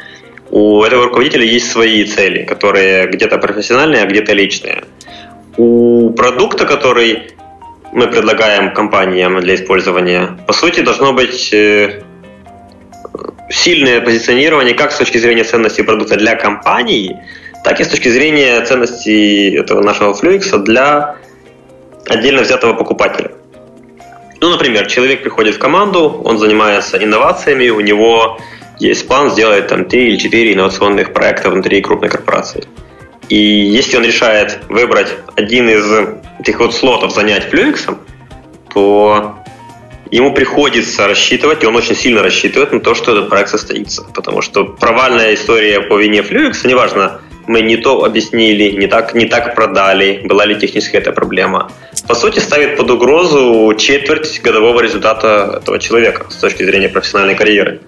У этого руководителя есть свои цели, которые где-то профессиональные, а где-то личные. У продукта, который мы предлагаем компаниям для использования, по сути, должно быть э, сильное позиционирование как с точки зрения ценности продукта для компании, так и с точки зрения ценности этого нашего Fluix для отдельно взятого покупателя. Ну, например, человек приходит в команду, он занимается инновациями, у него есть план сделать там 3 или 4 инновационных проекта внутри крупной корпорации. И если он решает выбрать один из этих вот слотов занять Fluix, то ему приходится рассчитывать, и он очень сильно рассчитывает на то, что этот проект состоится. Потому что провальная история по вине Fluix, неважно, мы не то объяснили, не так, не так продали, была ли техническая эта проблема. По сути, ставит под угрозу четверть годового результата этого человека с точки зрения профессиональной карьеры.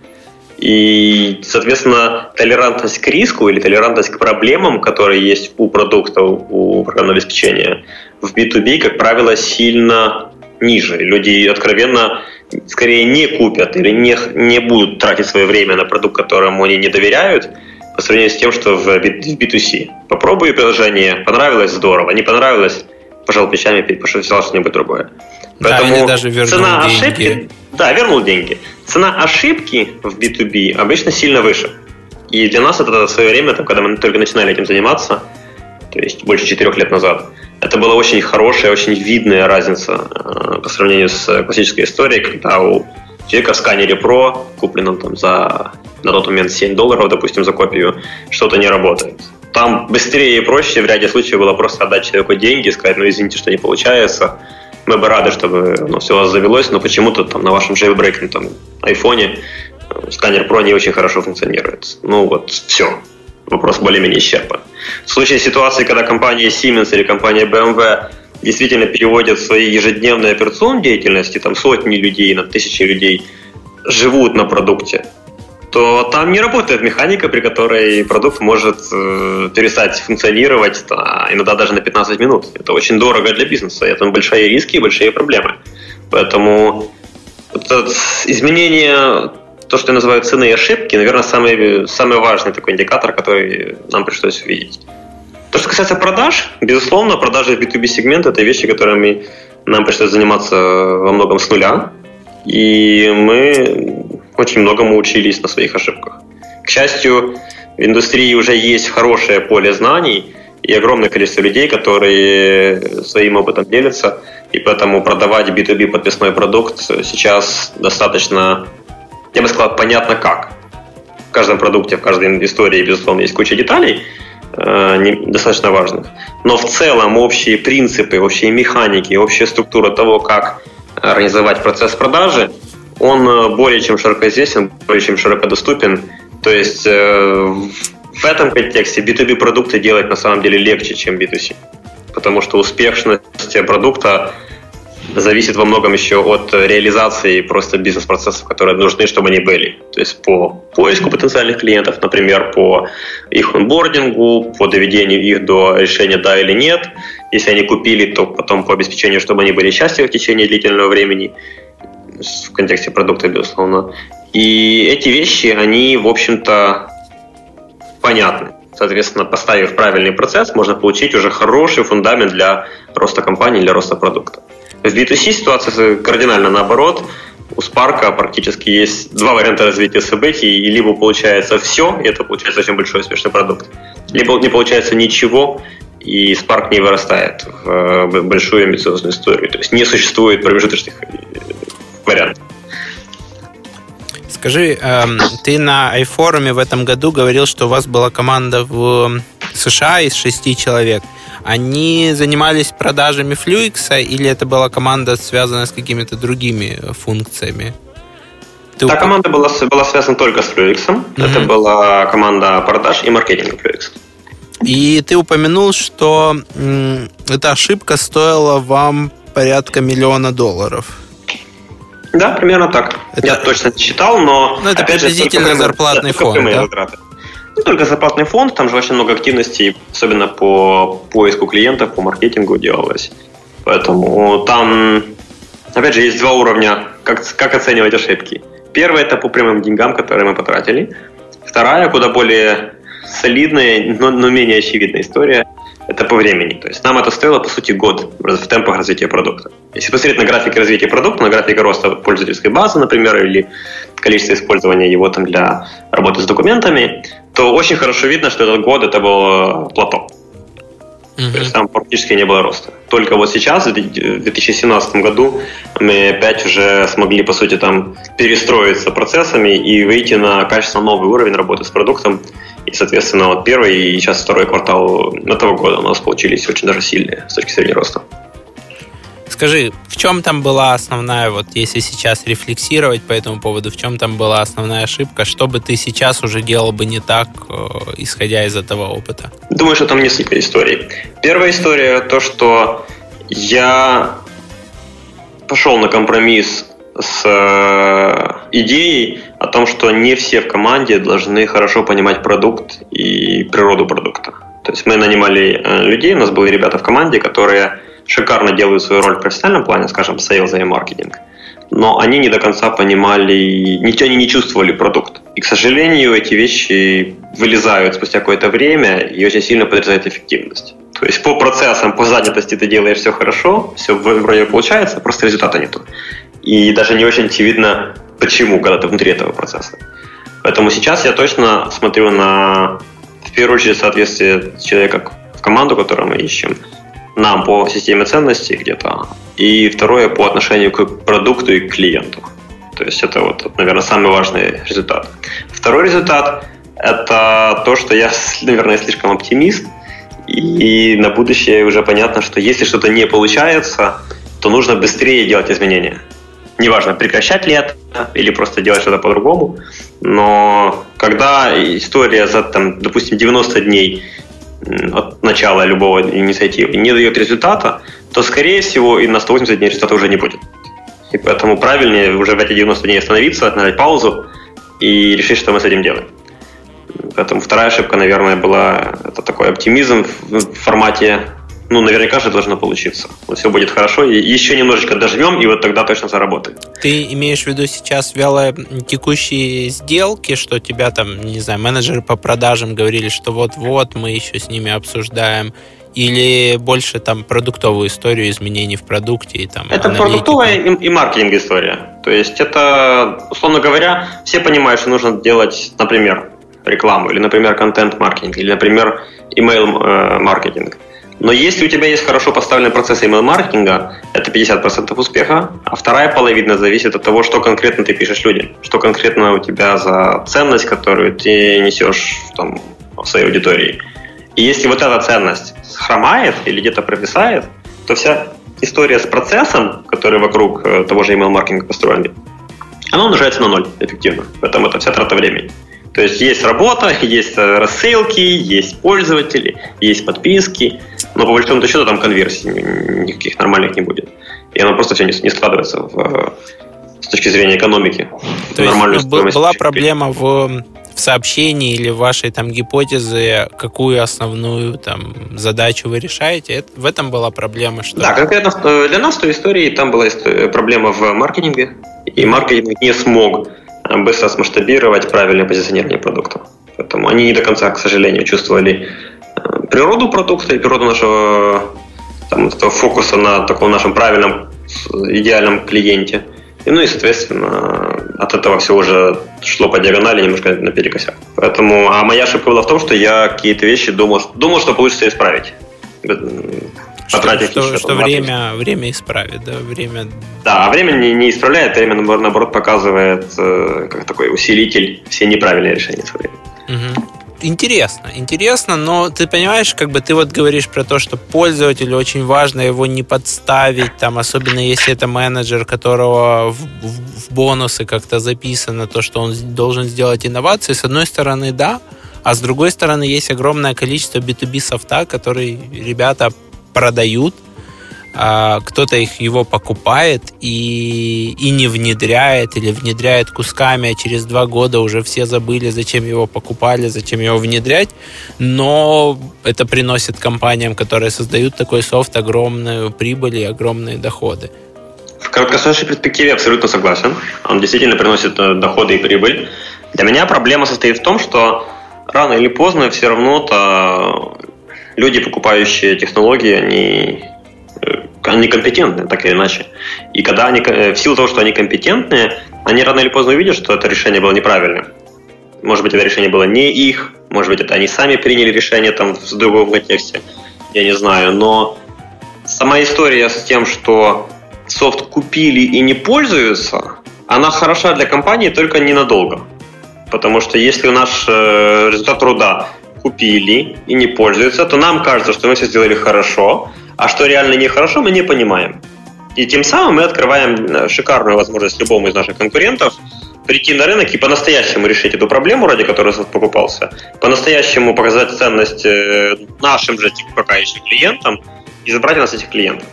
И, соответственно, толерантность к риску или толерантность к проблемам, которые есть у продуктов, у программного обеспечения, в B2B, как правило, сильно ниже. Люди откровенно скорее не купят или не, не будут тратить свое время на продукт, которому они не доверяют, по сравнению с тем, что в B2C. Попробуй приложение, понравилось, здорово, не понравилось, пожал плечами, пошел что-нибудь другое. Поэтому да, даже вернул цена деньги. ошибки, да, вернул деньги. Цена ошибки в B2B обычно сильно выше. И для нас это в свое время, там, когда мы только начинали этим заниматься, то есть больше четырех лет назад. Это была очень хорошая, очень видная разница э, по сравнению с классической историей, когда у человека в сканере Pro, купленном там за на тот момент 7 долларов, допустим, за копию, что-то не работает. Там быстрее и проще в ряде случаев было просто отдать человеку деньги и сказать, ну извините, что не получается, мы бы рады, чтобы ну, все у вас завелось, но почему-то там на вашем jailbreak айфоне э, сканер Pro не очень хорошо функционирует. Ну вот, все. Вопрос более-менее исчерпан. В случае ситуации, когда компания Siemens или компания BMW действительно переводят свои ежедневные операционные деятельности, там сотни людей, на тысячи людей живут на продукте, то там не работает механика, при которой продукт может э, перестать функционировать да, иногда даже на 15 минут. Это очень дорого для бизнеса, это большие риски и большие проблемы. Поэтому это изменение, то, что я называю цены и ошибки, наверное, самый, самый важный такой индикатор, который нам пришлось увидеть. То, что касается продаж, безусловно, продажи в B2B сегмент это вещи, которыми нам пришлось заниматься во многом с нуля. И мы очень многому учились на своих ошибках. К счастью, в индустрии уже есть хорошее поле знаний и огромное количество людей, которые своим опытом делятся, и поэтому продавать B2B подписной продукт сейчас достаточно, я бы сказал, понятно как. В каждом продукте, в каждой истории, безусловно, есть куча деталей, э, достаточно важных. Но в целом общие принципы, общие механики, общая структура того, как организовать процесс продажи, он э, более чем широко известен, более чем широко доступен. То есть э, в этом контексте B2B продукты делать на самом деле легче, чем B2C. Потому что успешность продукта зависит во многом еще от реализации просто бизнес-процессов, которые нужны, чтобы они были. То есть по поиску потенциальных клиентов, например, по их онбордингу, по доведению их до решения да или нет. Если они купили, то потом по обеспечению, чтобы они были счастливы в течение длительного времени в контексте продукта, безусловно. И эти вещи, они, в общем-то, понятны. Соответственно, поставив правильный процесс, можно получить уже хороший фундамент для роста компании, для роста продукта. В B2C ситуация кардинально наоборот. У Spark практически есть два варианта развития событий, и либо получается все, и это получается очень большой успешный продукт, либо не получается ничего, и Spark не вырастает в большую амбициозную историю. То есть не существует промежуточных вариант. Скажи, эм, ты на iForum в этом году говорил, что у вас была команда в США из шести человек. Они занимались продажами Fluix или это была команда, связанная с какими-то другими функциями? Ты Та команда была, была связана только с Fluix. Mm-hmm. Это была команда продаж и маркетинга Fluix. И ты упомянул, что м, эта ошибка стоила вам порядка миллиона долларов. Да, примерно так. Это... Я точно не считал, но... Ну, это опять приблизительно же, зарплатный фонд, да? Затраты. Ну, только зарплатный фонд, там же очень много активностей, особенно по поиску клиентов, по маркетингу делалось. Поэтому там, опять же, есть два уровня, как, как оценивать ошибки. Первый – это по прямым деньгам, которые мы потратили. Вторая, куда более солидная, но, но менее очевидная история – это по времени. То есть нам это стоило, по сути, год в темпах развития продукта. Если посмотреть на графики развития продукта, на графики роста пользовательской базы, например, или количество использования его там для работы с документами, то очень хорошо видно, что этот год это был плато. Mm-hmm. То есть там практически не было роста. Только вот сейчас, в 2017 году, мы опять уже смогли, по сути, там перестроиться процессами и выйти на качественно новый уровень работы с продуктом. И, соответственно, вот первый и сейчас второй квартал этого года у нас получились очень даже сильные с точки зрения роста. Скажи, в чем там была основная, вот если сейчас рефлексировать по этому поводу, в чем там была основная ошибка, что бы ты сейчас уже делал бы не так, э, исходя из этого опыта? Думаю, что там несколько историй. Первая история то, что я пошел на компромисс с э, идеей о том, что не все в команде должны хорошо понимать продукт и природу продукта. То есть мы нанимали э, людей, у нас были ребята в команде, которые шикарно делают свою роль в профессиональном плане, скажем, сейлза и маркетинг, но они не до конца понимали, ничего они не чувствовали продукт. И, к сожалению, эти вещи вылезают спустя какое-то время и очень сильно подрезают эффективность. То есть по процессам, по занятости ты делаешь все хорошо, все вроде получается, просто результата нету. И даже не очень очевидно, почему, когда ты внутри этого процесса. Поэтому сейчас я точно смотрю на, в первую очередь, соответствие человека в команду, которую мы ищем, нам по системе ценностей где-то, и второе по отношению к продукту и к клиенту. То есть это вот, наверное, самый важный результат. Второй результат – это то, что я, наверное, слишком оптимист, и на будущее уже понятно, что если что-то не получается, то нужно быстрее делать изменения. Неважно, прекращать ли это или просто делать что-то по-другому, но когда история за, там, допустим, 90 дней от начала любого инициативы не дает результата, то, скорее всего, и на 180 дней результата уже не будет. И поэтому правильнее уже в эти 90 дней остановиться, нажать паузу и решить, что мы с этим делаем. Поэтому вторая ошибка, наверное, была это такой оптимизм в формате ну, наверняка же должно получиться. Вот все будет хорошо, и еще немножечко дожмем, и вот тогда точно заработает. Ты имеешь в виду сейчас вяло текущие сделки, что тебя там, не знаю, менеджеры по продажам говорили, что вот-вот мы еще с ними обсуждаем, или больше там продуктовую историю изменений в продукте и там Это аналитику? продуктовая и, и маркетинг история. То есть это, условно говоря, все понимают, что нужно делать, например, рекламу, или, например, контент-маркетинг, или, например, email-маркетинг. Но если у тебя есть хорошо поставленный процесс email-маркетинга, это 50% успеха, а вторая половина зависит от того, что конкретно ты пишешь людям, что конкретно у тебя за ценность, которую ты несешь там, в своей аудитории. И если вот эта ценность хромает или где-то провисает, то вся история с процессом, который вокруг э, того же email-маркетинга построен, она умножается на ноль эффективно. Поэтому это вся трата времени. То есть есть работа, есть э, рассылки, есть пользователи, есть подписки, но по большому счету там конверсий никаких нормальных не будет. И оно просто все не, не складывается в, с точки зрения экономики. То есть была проблема в в сообщении или в вашей там гипотезе, какую основную там задачу вы решаете, это, в этом была проблема, что... Да, конкретно э, для нас в той истории там была проблема в маркетинге, и маркетинг не смог быстро смасштабировать правильное позиционирование продукта. Поэтому они не до конца, к сожалению, чувствовали э, природу продукта и природу нашего там, этого фокуса на таком нашем правильном, идеальном клиенте. И, ну и, соответственно, от этого все уже шло по диагонали немножко наперекосяк. Поэтому, а моя ошибка была в том, что я какие-то вещи думал, думал, что получится исправить потратить что, еще. Что время, время исправит, да, время... Да, а время не, не исправляет, время, наоборот, показывает э, как такой усилитель все неправильные решения свои. Угу. Интересно, интересно, но ты понимаешь, как бы ты вот говоришь про то, что пользователю очень важно его не подставить, там, особенно если это менеджер, которого в, в, в бонусы как-то записано то, что он должен сделать инновации. С одной стороны, да, а с другой стороны, есть огромное количество B2B софта, который ребята продают, кто-то их его покупает и, и не внедряет или внедряет кусками, а через два года уже все забыли, зачем его покупали, зачем его внедрять, но это приносит компаниям, которые создают такой софт, огромную прибыль и огромные доходы. В краткосрочной перспективе абсолютно согласен. Он действительно приносит э, доходы и прибыль. Для меня проблема состоит в том, что рано или поздно все равно-то люди, покупающие технологии, они, они компетентны, так или иначе. И когда они, э, в силу того, что они компетентные, они рано или поздно увидят, что это решение было неправильным. Может быть, это решение было не их, может быть, это они сами приняли решение там в другом контексте, я не знаю. Но сама история с тем, что софт купили и не пользуются, она хороша для компании только ненадолго. Потому что если наш э, результат труда купили и не пользуются, то нам кажется, что мы все сделали хорошо, а что реально нехорошо, мы не понимаем. И тем самым мы открываем э, шикарную возможность любому из наших конкурентов прийти на рынок и по-настоящему решить эту проблему, ради которой софт покупался, по-настоящему показать ценность э, нашим же пока еще клиентам и забрать у нас этих клиентов.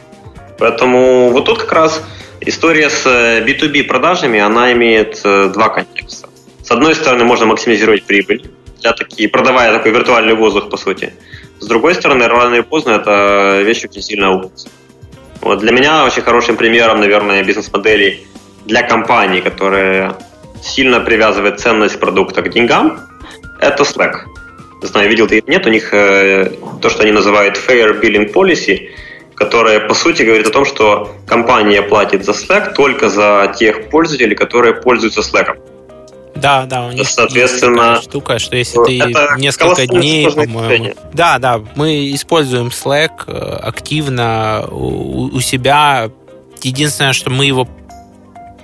Поэтому вот тут как раз история с B2B э, продажами, она имеет два контекста. С одной стороны, можно максимизировать прибыль, для такие, продавая такой виртуальный воздух, по сути. С другой стороны, рано или поздно эта вещь очень сильно аукнется. Вот для меня очень хорошим примером, наверное, бизнес-модели для компаний, которые сильно привязывают ценность продукта к деньгам, это Slack. Не знаю, видел ты или нет, у них э, то, что они называют Fair Billing Policy, которая, по сути, говорит о том, что компания платит за Slack только за тех пользователей, которые пользуются Slack. Да, да, у них Соответственно, есть штука, что если ты несколько дней, по-моему... Да, да, мы используем Slack э, активно у, у себя. Единственное, что мы его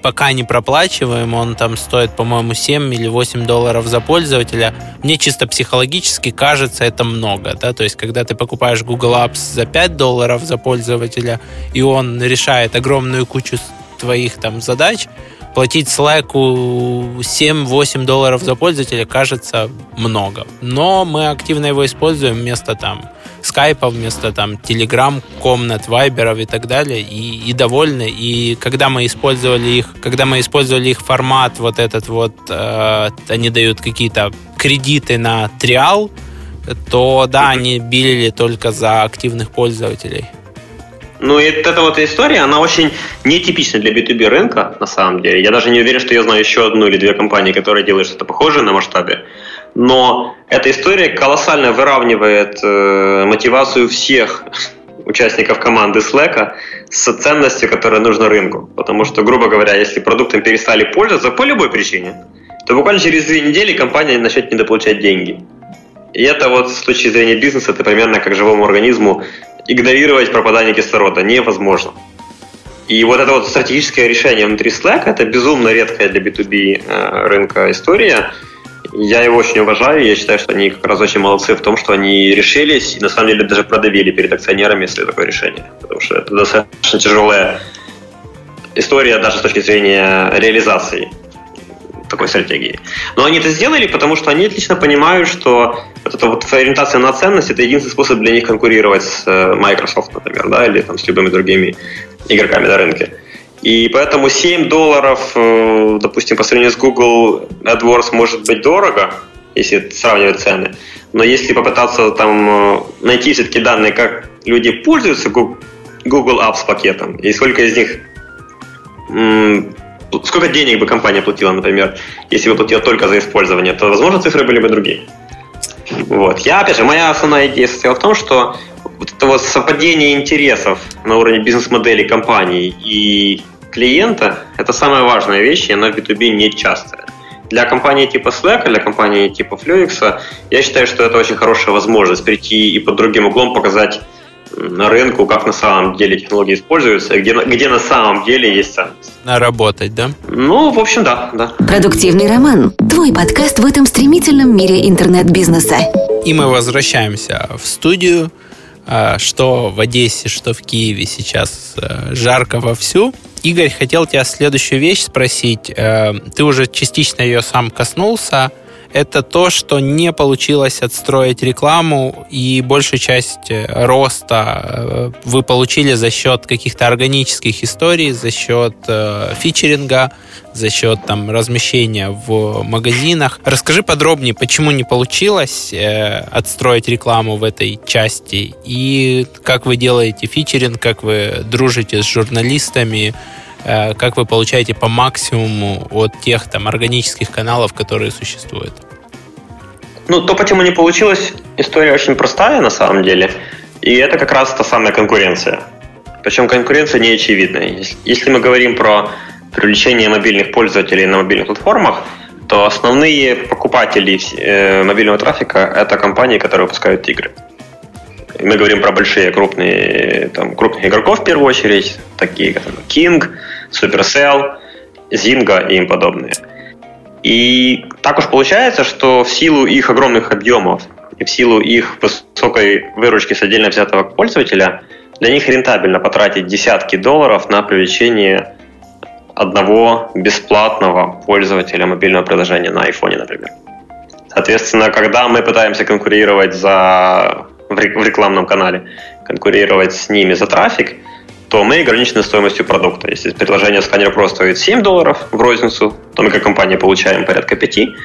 пока не проплачиваем, он там стоит, по-моему, 7 или 8 долларов за пользователя. Мне чисто психологически кажется это много, да, то есть когда ты покупаешь Google Apps за 5 долларов за пользователя, и он решает огромную кучу твоих там задач, платить Slack 7-8 долларов за пользователя кажется много. Но мы активно его используем вместо там скайпа, вместо там телеграм, комнат, вайберов и так далее, и, и довольны. И когда мы использовали их, когда мы использовали их формат вот этот вот, э, они дают какие-то кредиты на триал, то да, они билили только за активных пользователей. Ну, и эта вот история, она очень нетипична для B2B рынка, на самом деле. Я даже не уверен, что я знаю еще одну или две компании, которые делают что-то похожее на масштабе. Но эта история колоссально выравнивает э, мотивацию всех участников команды Slack с ценностью, которая нужна рынку. Потому что, грубо говоря, если продуктом перестали пользоваться по любой причине, то буквально через две недели компания начнет недополучать деньги. И это вот с точки зрения бизнеса, это примерно как живому организму игнорировать пропадание кислорода невозможно. И вот это вот стратегическое решение внутри Slack, это безумно редкая для B2B э, рынка история. Я его очень уважаю, я считаю, что они как раз очень молодцы в том, что они решились и на самом деле даже продавили перед акционерами, если такое решение. Потому что это достаточно тяжелая история даже с точки зрения реализации такой стратегии. Но они это сделали, потому что они отлично понимают, что вот эта вот ориентация на ценность это единственный способ для них конкурировать с э, Microsoft, например, да, или там с любыми другими игроками на рынке. И поэтому 7 долларов, э, допустим, по сравнению с Google AdWords может быть дорого, если сравнивать цены. Но если попытаться там э, найти все-таки данные, как люди пользуются Google Apps пакетом, и сколько из них сколько денег бы компания платила, например, если бы платила только за использование, то, возможно, цифры были бы другие. Вот. Я, опять же, моя основная идея состояла в том, что вот это вот совпадение интересов на уровне бизнес-модели компании и клиента – это самая важная вещь, и она в B2B не частая. Для компании типа Slack, для компании типа Fluix, я считаю, что это очень хорошая возможность прийти и под другим углом показать на рынку, как на самом деле технологии используются, где, где на самом деле есть ценность. Работать, да? Ну, в общем, да, да. Продуктивный роман. Твой подкаст в этом стремительном мире интернет-бизнеса. И мы возвращаемся в студию. А, что в Одессе, что в Киеве сейчас э, жарко вовсю. Игорь, хотел тебя следующую вещь спросить. Э, ты уже частично ее сам коснулся – это то, что не получилось отстроить рекламу, и большую часть э, роста э, вы получили за счет каких-то органических историй, за счет э, фичеринга, за счет там размещения в магазинах. Расскажи подробнее, почему не получилось отстроить рекламу в этой части, и как вы делаете фичеринг, как вы дружите с журналистами, как вы получаете по максимуму от тех там органических каналов, которые существуют? Ну, то, почему не получилось, история очень простая на самом деле. И это как раз та самая конкуренция. Причем конкуренция не очевидная. Если мы говорим про привлечение мобильных пользователей на мобильных платформах, то основные покупатели э, мобильного трафика – это компании, которые выпускают игры. Мы говорим про большие крупные, там, крупных игроков в первую очередь, такие как King, Supercell, Zynga и им подобные. И так уж получается, что в силу их огромных объемов и в силу их высокой выручки с отдельно взятого пользователя, для них рентабельно потратить десятки долларов на привлечение одного бесплатного пользователя мобильного приложения на iPhone, например. Соответственно, когда мы пытаемся конкурировать за в рекламном канале, конкурировать с ними за трафик, то мы ограничены стоимостью продукта. Если предложение Scanner Pro стоит 7 долларов в розницу, то мы как компания получаем порядка 5. И,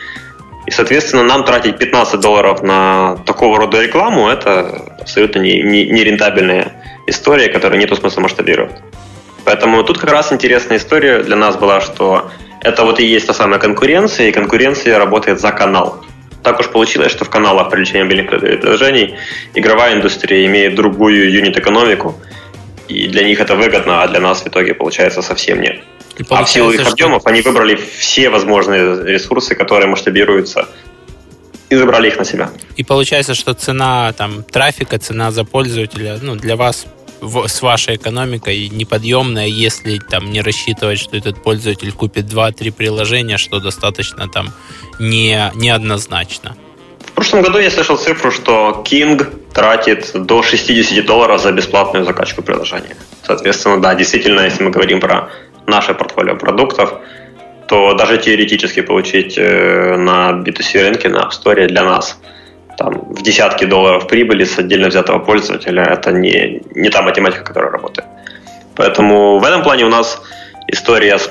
соответственно, нам тратить 15 долларов на такого рода рекламу – это абсолютно не, не, не история, которая нету смысла масштабировать. Поэтому тут как раз интересная история для нас была, что это вот и есть та самая конкуренция, и конкуренция работает за канал. Так уж получилось, что в каналах привлечения мобильных приложений игровая индустрия имеет другую юнит-экономику, и для них это выгодно, а для нас в итоге получается совсем нет. А в силу их что... объемов они выбрали все возможные ресурсы, которые масштабируются и забрали их на себя. И получается, что цена там трафика, цена за пользователя, ну, для вас в, с вашей экономикой неподъемная, если там не рассчитывать, что этот пользователь купит 2-3 приложения, что достаточно там не, неоднозначно. Прошлом году я слышал цифру, что King тратит до 60 долларов за бесплатную закачку приложения. Соответственно, да, действительно, если мы говорим про наше портфолио продуктов, то даже теоретически получить э, на B2C рынке, на App Store для нас там, в десятки долларов прибыли с отдельно взятого пользователя, это не, не та математика, которая работает. Поэтому в этом плане у нас история с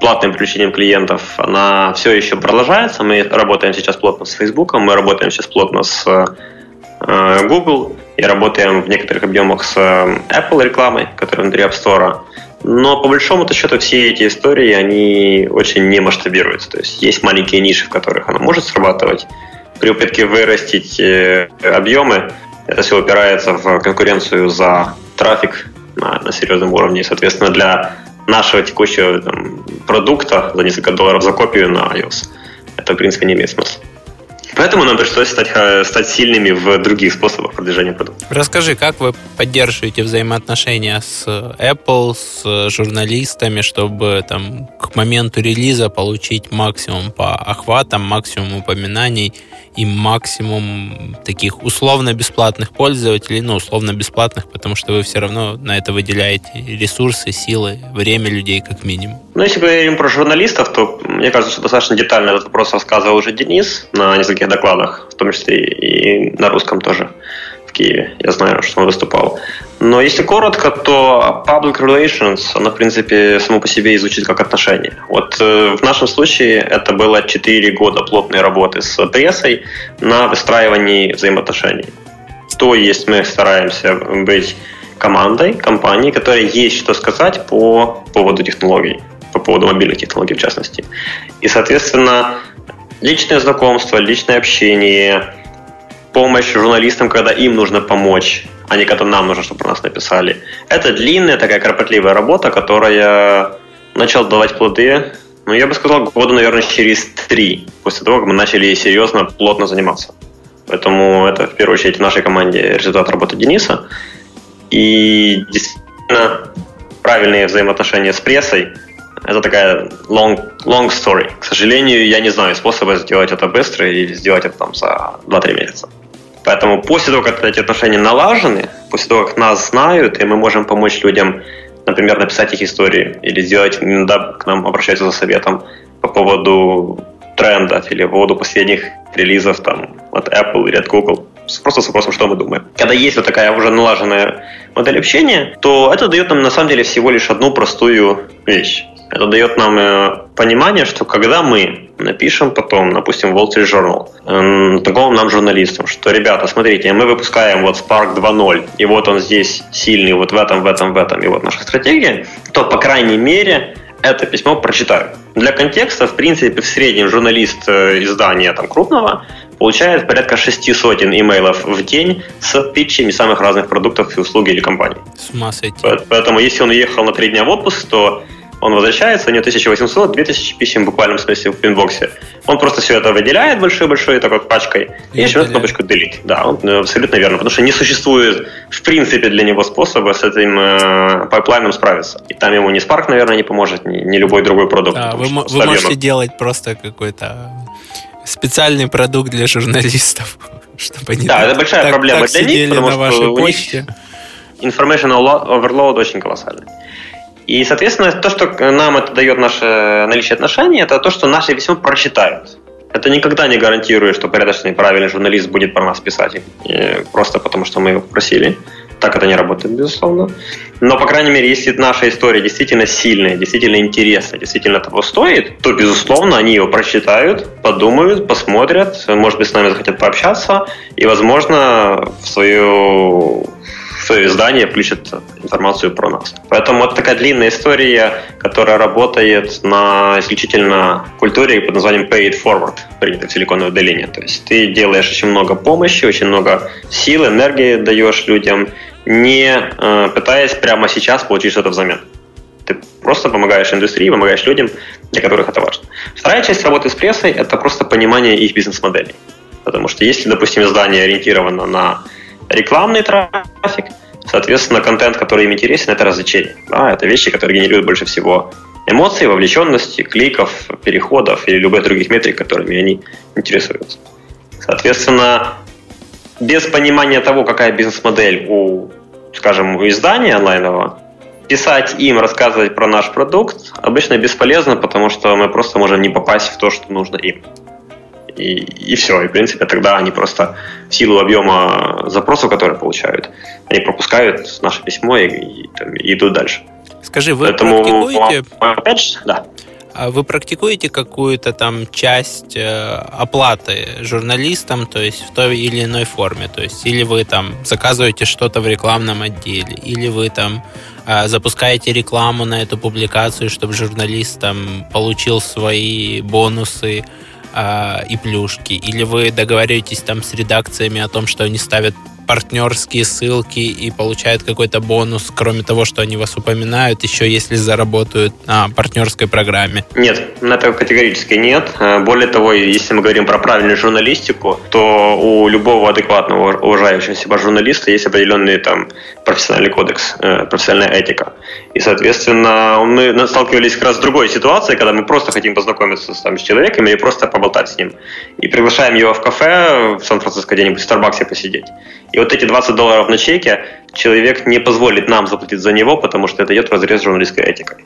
платным включением клиентов, она все еще продолжается. Мы работаем сейчас плотно с Facebook, мы работаем сейчас плотно с э, Google и работаем в некоторых объемах с э, Apple рекламой, которая внутри App Store. Но по большому счету все эти истории, они очень не масштабируются. То есть есть маленькие ниши, в которых она может срабатывать. При попытке вырастить э, объемы, это все упирается в конкуренцию за трафик на, на серьезном уровне. И, соответственно, для нашего текущего там, продукта за несколько долларов за копию на iOS это, в принципе, не имеет смысла. Поэтому нам пришлось стать, э, стать сильными в других способах продвижения продукта. Расскажи, как вы поддерживаете взаимоотношения с Apple, с журналистами, чтобы там к моменту релиза получить максимум по охватам, максимум упоминаний и максимум таких условно-бесплатных пользователей, ну, условно-бесплатных, потому что вы все равно на это выделяете ресурсы, силы, время людей как минимум. Ну, если мы говорим про журналистов, то мне кажется, что достаточно детально этот вопрос рассказывал уже Денис на нескольких докладах, в том числе и на русском тоже в Киеве. Я знаю, что он выступал. Но если коротко, то public relations, она, в принципе, само по себе изучит как отношения. Вот э, в нашем случае это было 4 года плотной работы с прессой на выстраивании взаимоотношений. То есть мы стараемся быть командой, компанией, которая есть что сказать по поводу технологий, по поводу мобильных технологий в частности. И, соответственно, личное знакомство, личное общение, помощь журналистам, когда им нужно помочь, а не когда нам нужно, чтобы нас написали. Это длинная такая кропотливая работа, которая начала давать плоды, ну, я бы сказал, года, наверное, через три, после того, как мы начали серьезно, плотно заниматься. Поэтому это, в первую очередь, в нашей команде результат работы Дениса. И действительно, правильные взаимоотношения с прессой – это такая long, long story. К сожалению, я не знаю способа сделать это быстро и сделать это там за 2-3 месяца. Поэтому после того, как эти отношения налажены, после того, как нас знают, и мы можем помочь людям, например, написать их истории или сделать, иногда к нам обращаются за советом по поводу трендов или по поводу последних релизов там, от Apple или от Google, просто с вопросом, что мы думаем. Когда есть вот такая уже налаженная модель общения, то это дает нам на самом деле всего лишь одну простую вещь. Это дает нам э, понимание, что когда мы напишем потом, допустим, Wall Street Journal, такому нам журналистам, что, ребята, смотрите, мы выпускаем вот Spark 2.0, и вот он здесь сильный, вот в этом, в этом, в этом, и вот наша стратегия, то, по крайней мере, это письмо прочитают. Для контекста, в принципе, в среднем журналист э, издания там, крупного получает порядка шести сотен имейлов в день с питчами самых разных продуктов и услуг или компаний. С ума сойти. Поэтому, если он уехал на три дня в отпуск, то он возвращается, у него 1800, 2000 писем в буквальном смысле в inbox е. Он просто все это выделяет большой-большой такой пачкой и, и жмет кнопочку Delete. Да, он э, абсолютно верно, потому что не существует в принципе для него способа с этим э, pipeline ом справиться. И там ему ни Spark, наверное, не поможет, ни, ни любой другой продукт. Да, вы, вы можете делать просто какой-то специальный продукт для журналистов, чтобы они Да, так, это большая так, проблема так для них, потому на что у них information overload очень колоссальный. И, соответственно, то, что нам это дает наше наличие отношений, это то, что наши письмо прочитают. Это никогда не гарантирует, что порядочный правильный журналист будет про нас писать, просто потому что мы его попросили. Так это не работает, безусловно. Но, по крайней мере, если наша история действительно сильная, действительно интересная, действительно того стоит, то, безусловно, они его прочитают, подумают, посмотрят, может быть, с нами захотят пообщаться, и, возможно, в свою свое издание включит информацию про нас. Поэтому вот такая длинная история, которая работает на исключительно культуре под названием Pay It Forward, принято в Силиконовой долине. То есть ты делаешь очень много помощи, очень много сил, энергии даешь людям, не э, пытаясь прямо сейчас получить что-то взамен. Ты Просто помогаешь индустрии, помогаешь людям, для которых это важно. Вторая часть работы с прессой – это просто понимание их бизнес-моделей. Потому что если, допустим, издание ориентировано на рекламный трафик, соответственно, контент, который им интересен, это развлечение. Да, это вещи, которые генерируют больше всего эмоций, вовлеченности, кликов, переходов или любых других метрик, которыми они интересуются. Соответственно, без понимания того, какая бизнес-модель у, скажем, у издания онлайнового, писать им, рассказывать про наш продукт обычно бесполезно, потому что мы просто можем не попасть в то, что нужно им. И, и все. И, в принципе, тогда они просто в силу объема запросов, которые получают, они пропускают наше письмо и, и, там, и идут дальше. Скажи, вы Поэтому, практикуете... Опять же, да. А вы практикуете какую-то там часть э, оплаты журналистам, то есть в той или иной форме? То есть или вы там заказываете что-то в рекламном отделе, или вы там э, запускаете рекламу на эту публикацию, чтобы журналист там получил свои бонусы э, и плюшки, или вы договариваетесь там с редакциями о том, что они ставят партнерские ссылки и получают какой-то бонус, кроме того, что они вас упоминают, еще если заработают на партнерской программе? Нет, на этого категорически нет. Э, более того, если мы говорим про правильную журналистику, то у любого адекватного, уважающего себя журналиста есть определенный там профессиональный кодекс, э, профессиональная этика. И, соответственно, мы сталкивались как раз с другой ситуацией, когда мы просто хотим познакомиться с, там, с человеком или просто поболтать с ним. И приглашаем его в кафе в Сан-Франциско где-нибудь в Старбаксе посидеть. И вот эти 20 долларов на чеке человек не позволит нам заплатить за него, потому что это идет в разрез журналистской этикой.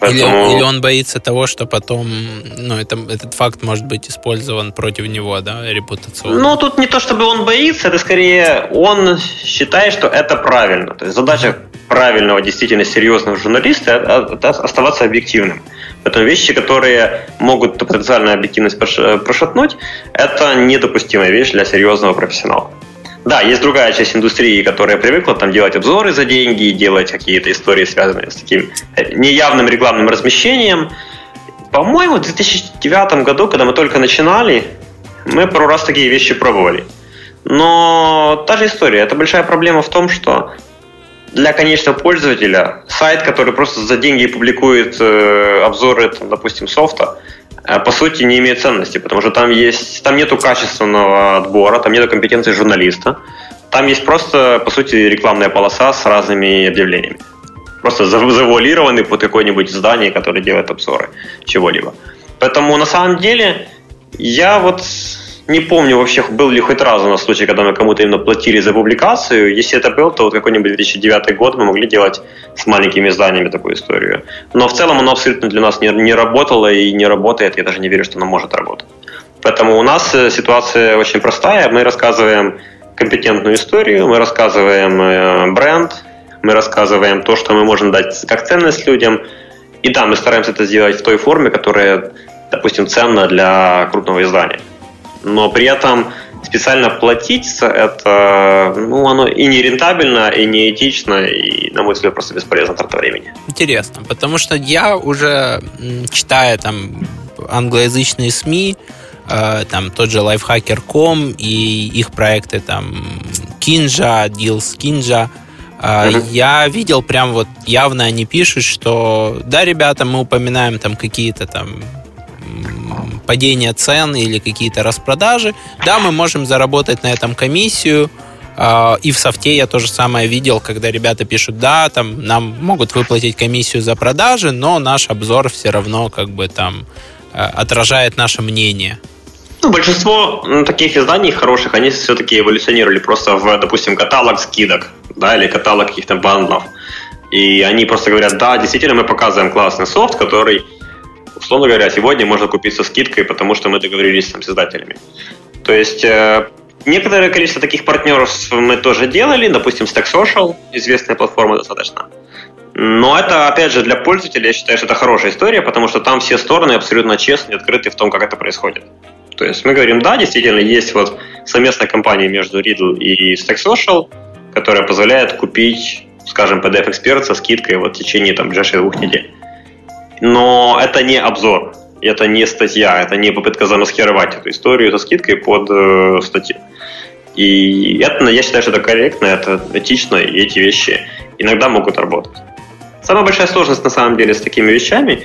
Поэтому... Или, или он боится того, что потом ну, это, этот факт может быть использован против него, да, репутационно? Ну, тут не то, чтобы он боится, это скорее он считает, что это правильно. То есть задача правильного, действительно серьезного журналиста – это оставаться объективным. Поэтому вещи, которые могут потенциально объективность прошатнуть, это недопустимая вещь для серьезного профессионала. Да, есть другая часть индустрии, которая привыкла там делать обзоры за деньги, делать какие-то истории, связанные с таким э, неявным рекламным размещением. По-моему, в 2009 году, когда мы только начинали, мы пару раз такие вещи пробовали. Но та же история. Это большая проблема в том, что для конечного пользователя сайт, который просто за деньги публикует э, обзоры, там, допустим, софта, Э, по сути не имеет ценности, потому что там есть, там нету качественного отбора, там нету компетенции журналиста, там есть просто, по сути, рекламная полоса с разными объявлениями. Просто завуалированный под какое-нибудь издание, которое делает обзоры чего-либо. Поэтому на самом деле я вот не помню вообще, был ли хоть раз у нас случай, когда мы кому-то именно платили за публикацию. Если это был, то вот какой-нибудь 2009 год мы могли делать с маленькими изданиями такую историю. Но в целом оно абсолютно для нас не, не работало и не работает. Я даже не верю, что оно может работать. Поэтому у нас э, ситуация очень простая. Мы рассказываем компетентную историю, мы рассказываем э, бренд, мы рассказываем то, что мы можем дать как ценность людям. И да, мы стараемся это сделать в той форме, которая, допустим, ценна для крупного издания но при этом специально платить за это, ну, оно и не рентабельно, и не этично, и, на мой взгляд, просто бесполезно трата времени. Интересно, потому что я уже, читая там англоязычные СМИ, э, там тот же Lifehacker.com и их проекты там Kinja, Deals Kinja, Uh-huh. Я видел прям вот явно они пишут, что да, ребята, мы упоминаем там какие-то там падение цен или какие-то распродажи, да, мы можем заработать на этом комиссию. А, и в софте я то же самое видел, когда ребята пишут, да, там нам могут выплатить комиссию за продажи, но наш обзор все равно как бы там э, отражает наше мнение. Ну, большинство таких изданий хороших, они все-таки эволюционировали просто в, допустим, каталог скидок, да, или каталог каких-то бандлов. И они просто говорят, да, действительно, мы показываем классный софт, который условно говоря, сегодня можно купить со скидкой, потому что мы договорились там, с издателями. То есть э, некоторое количество таких партнеров мы тоже делали, допустим, Stack Social, известная платформа достаточно. Но это, опять же, для пользователя, я считаю, что это хорошая история, потому что там все стороны абсолютно честны и открыты в том, как это происходит. То есть мы говорим, да, действительно, есть вот совместная компания между Riddle и Stack Social, которая позволяет купить, скажем, PDF-эксперт со скидкой вот в течение там, ближайших двух недель но это не обзор, это не статья, это не попытка замаскировать эту историю со скидкой под э, статью. И это, я считаю, что это корректно, это этично, и эти вещи иногда могут работать. Самая большая сложность на самом деле с такими вещами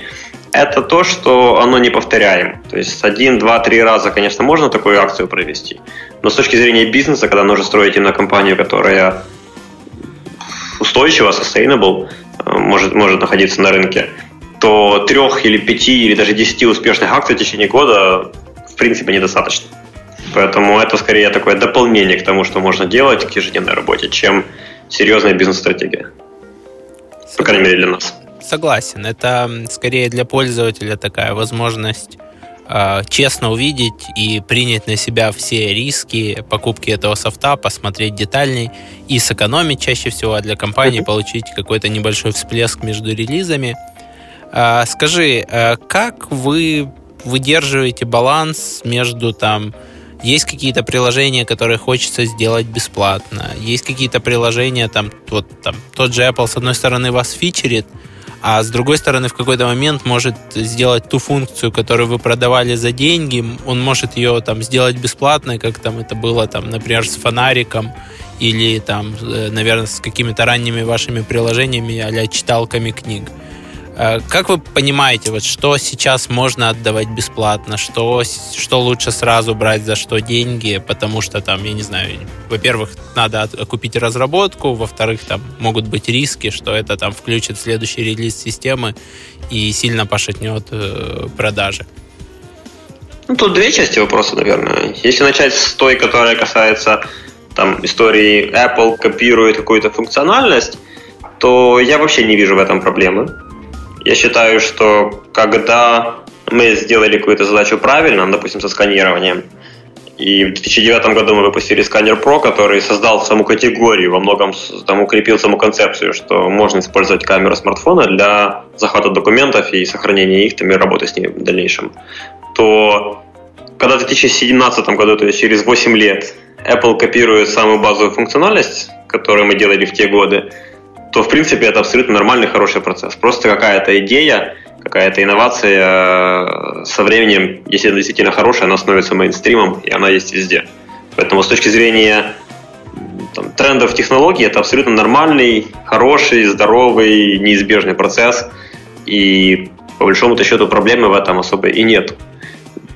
это то, что оно не повторяем. То есть один, два, три раза, конечно, можно такую акцию провести. Но с точки зрения бизнеса, когда нужно строить именно компанию, которая устойчива, sustainable, э, может, может находиться на рынке, то трех или пяти или даже десяти успешных акций в течение года в принципе недостаточно. Поэтому это скорее такое дополнение к тому, что можно делать к ежедневной работе, чем серьезная бизнес-стратегия. По крайней мере, для нас. Согласен. Это скорее для пользователя такая возможность э, честно увидеть и принять на себя все риски покупки этого софта, посмотреть детальней и сэкономить чаще всего, а для компании получить какой-то небольшой всплеск между релизами. Э, скажи, э, как вы выдерживаете баланс между там есть какие-то приложения, которые хочется сделать бесплатно. Есть какие-то приложения, там, вот, там, тот же Apple, с одной стороны, вас фичерит, а с другой стороны, в какой-то момент может сделать ту функцию, которую вы продавали за деньги, он может ее там сделать бесплатной, как там это было, там, например, с фонариком или там, э, наверное, с какими-то ранними вашими приложениями а читалками книг. Э, как вы понимаете, вот что сейчас можно отдавать бесплатно, что, что лучше сразу брать за что деньги, потому что там, я не знаю, во-первых, надо купить разработку, во-вторых, там могут быть риски, что это там включит следующий релиз системы и сильно пошатнет э, продажи. Ну, тут две части вопроса, наверное. Если начать с той, которая касается там, истории Apple копирует какую-то функциональность, то я вообще не вижу в этом проблемы я считаю, что когда мы сделали какую-то задачу правильно, допустим, со сканированием, и в 2009 году мы выпустили сканер Pro, который создал саму категорию, во многом там укрепил саму концепцию, что можно использовать камеру смартфона для захвата документов и сохранения их, там, и работы с ними в дальнейшем. То когда в 2017 году, то есть через 8 лет, Apple копирует самую базовую функциональность, которую мы делали в те годы, то, в принципе, это абсолютно нормальный, хороший процесс. Просто какая-то идея, какая-то инновация э, со временем, если она действительно хорошая, она становится мейнстримом, и она есть везде. Поэтому с точки зрения там, трендов технологий, это абсолютно нормальный, хороший, здоровый, неизбежный процесс. И по большому счету проблемы в этом особо и нет.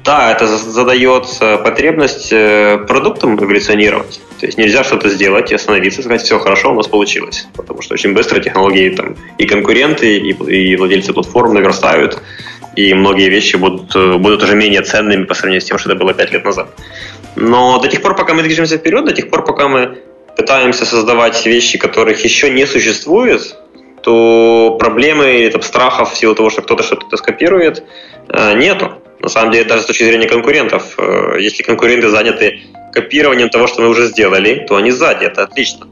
Да, это задает потребность э, продуктам эволюционировать. То есть нельзя что-то сделать и остановиться, сказать, все хорошо, у нас получилось. Потому что очень быстро технологии там, и конкуренты, и, и владельцы платформ наверстают, и многие вещи будут, э, будут уже менее ценными по сравнению с тем, что это было 5 лет назад. Но до тех пор, пока мы движемся вперед, до тех пор, пока мы пытаемся создавать вещи, которых еще не существует, то проблемы или там, страхов в силу того, что кто-то что-то скопирует, э, нету. На самом деле, даже с точки зрения конкурентов, э, если конкуренты заняты копированием того, что мы уже сделали, то они сзади, это отлично.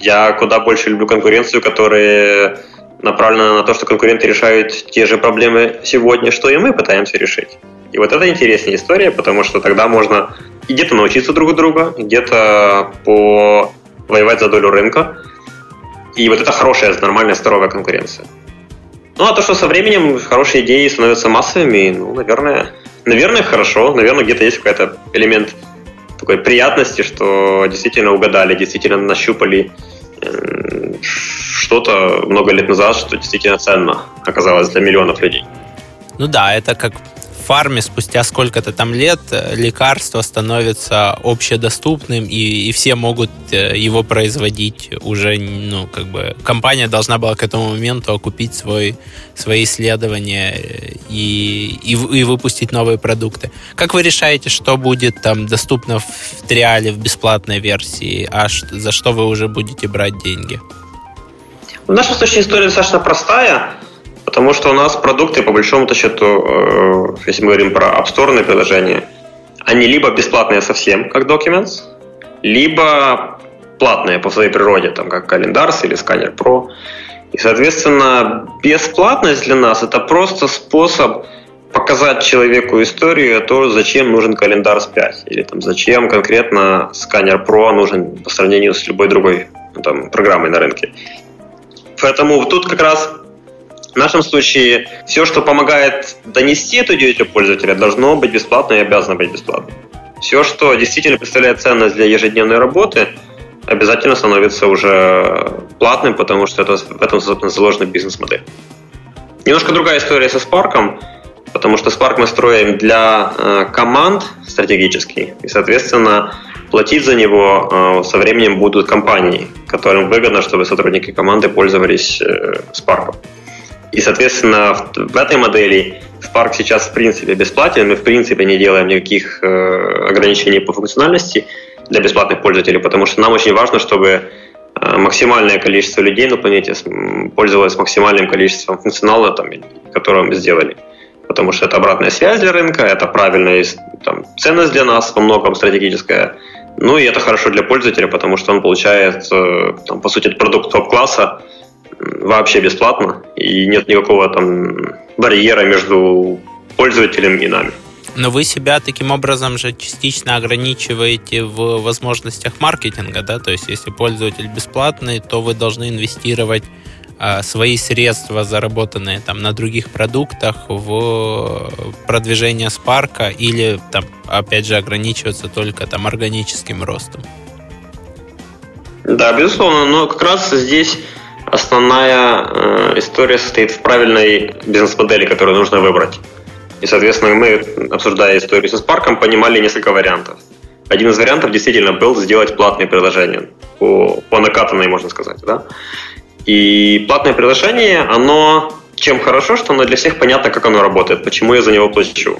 Я куда больше люблю конкуренцию, которая направлена на то, что конкуренты решают те же проблемы сегодня, что и мы пытаемся решить. И вот это интересная история, потому что тогда можно где-то научиться друг у друга, где-то по воевать за долю рынка. И вот это хорошая, нормальная, здоровая конкуренция. Ну, а то, что со временем хорошие идеи становятся массовыми, ну, наверное, наверное, хорошо. Наверное, где-то есть какой-то элемент такой приятности, что действительно угадали, действительно нащупали э, что-то много лет назад, что действительно ценно оказалось для миллионов людей. Ну да, это как фарме спустя сколько-то там лет э, лекарство становится общедоступным, и, и все могут э, его производить уже, ну, как бы, компания должна была к этому моменту окупить свой, свои исследования э, и, и, и выпустить новые продукты. Как вы решаете, что будет там доступно в триале, в бесплатной версии, а за что вы уже будете брать деньги? Наша с точки история достаточно простая. Потому что у нас продукты, по большому счету, э, если мы говорим про Store приложения, они либо бесплатные совсем, как Documents, либо платные по своей природе, там, как Calendars или Scanner Pro. И, соответственно, бесплатность для нас – это просто способ показать человеку историю о том, зачем нужен календар 5, или там, зачем конкретно сканер Pro нужен по сравнению с любой другой ну, там, программой на рынке. Поэтому тут как раз в нашем случае все, что помогает донести эту идею пользователя, должно быть бесплатно и обязано быть бесплатно. Все, что действительно представляет ценность для ежедневной работы, обязательно становится уже платным, потому что это, в этом заложена бизнес-модель. Немножко другая история со Spark, потому что Spark мы строим для э, команд стратегически, и, соответственно, платить за него э, со временем будут компании, которым выгодно, чтобы сотрудники команды пользовались э, Spark. И, соответственно, в, в этой модели Spark сейчас в принципе бесплатен, мы в принципе не делаем никаких э, ограничений по функциональности для бесплатных пользователей, потому что нам очень важно, чтобы э, максимальное количество людей на планете пользовалось максимальным количеством функционала, там, которого мы сделали. Потому что это обратная связь для рынка, это правильная там, ценность для нас, во многом стратегическая. Ну и это хорошо для пользователя, потому что он получает, э, там, по сути, продукт топ-класса вообще бесплатно, и нет никакого там барьера между пользователем и нами. Но вы себя таким образом же частично ограничиваете в возможностях маркетинга, да? То есть, если пользователь бесплатный, то вы должны инвестировать а, свои средства, заработанные там на других продуктах, в продвижение спарка или там, опять же, ограничиваться только там органическим ростом. Да, безусловно, но как раз здесь основная э, история состоит в правильной бизнес-модели, которую нужно выбрать. И, соответственно, мы, обсуждая историю со Spark, понимали несколько вариантов. Один из вариантов действительно был сделать платные приложения, по, по накатанной, можно сказать. Да? И платное приложение, оно чем хорошо, что оно для всех понятно, как оно работает, почему я за него плачу.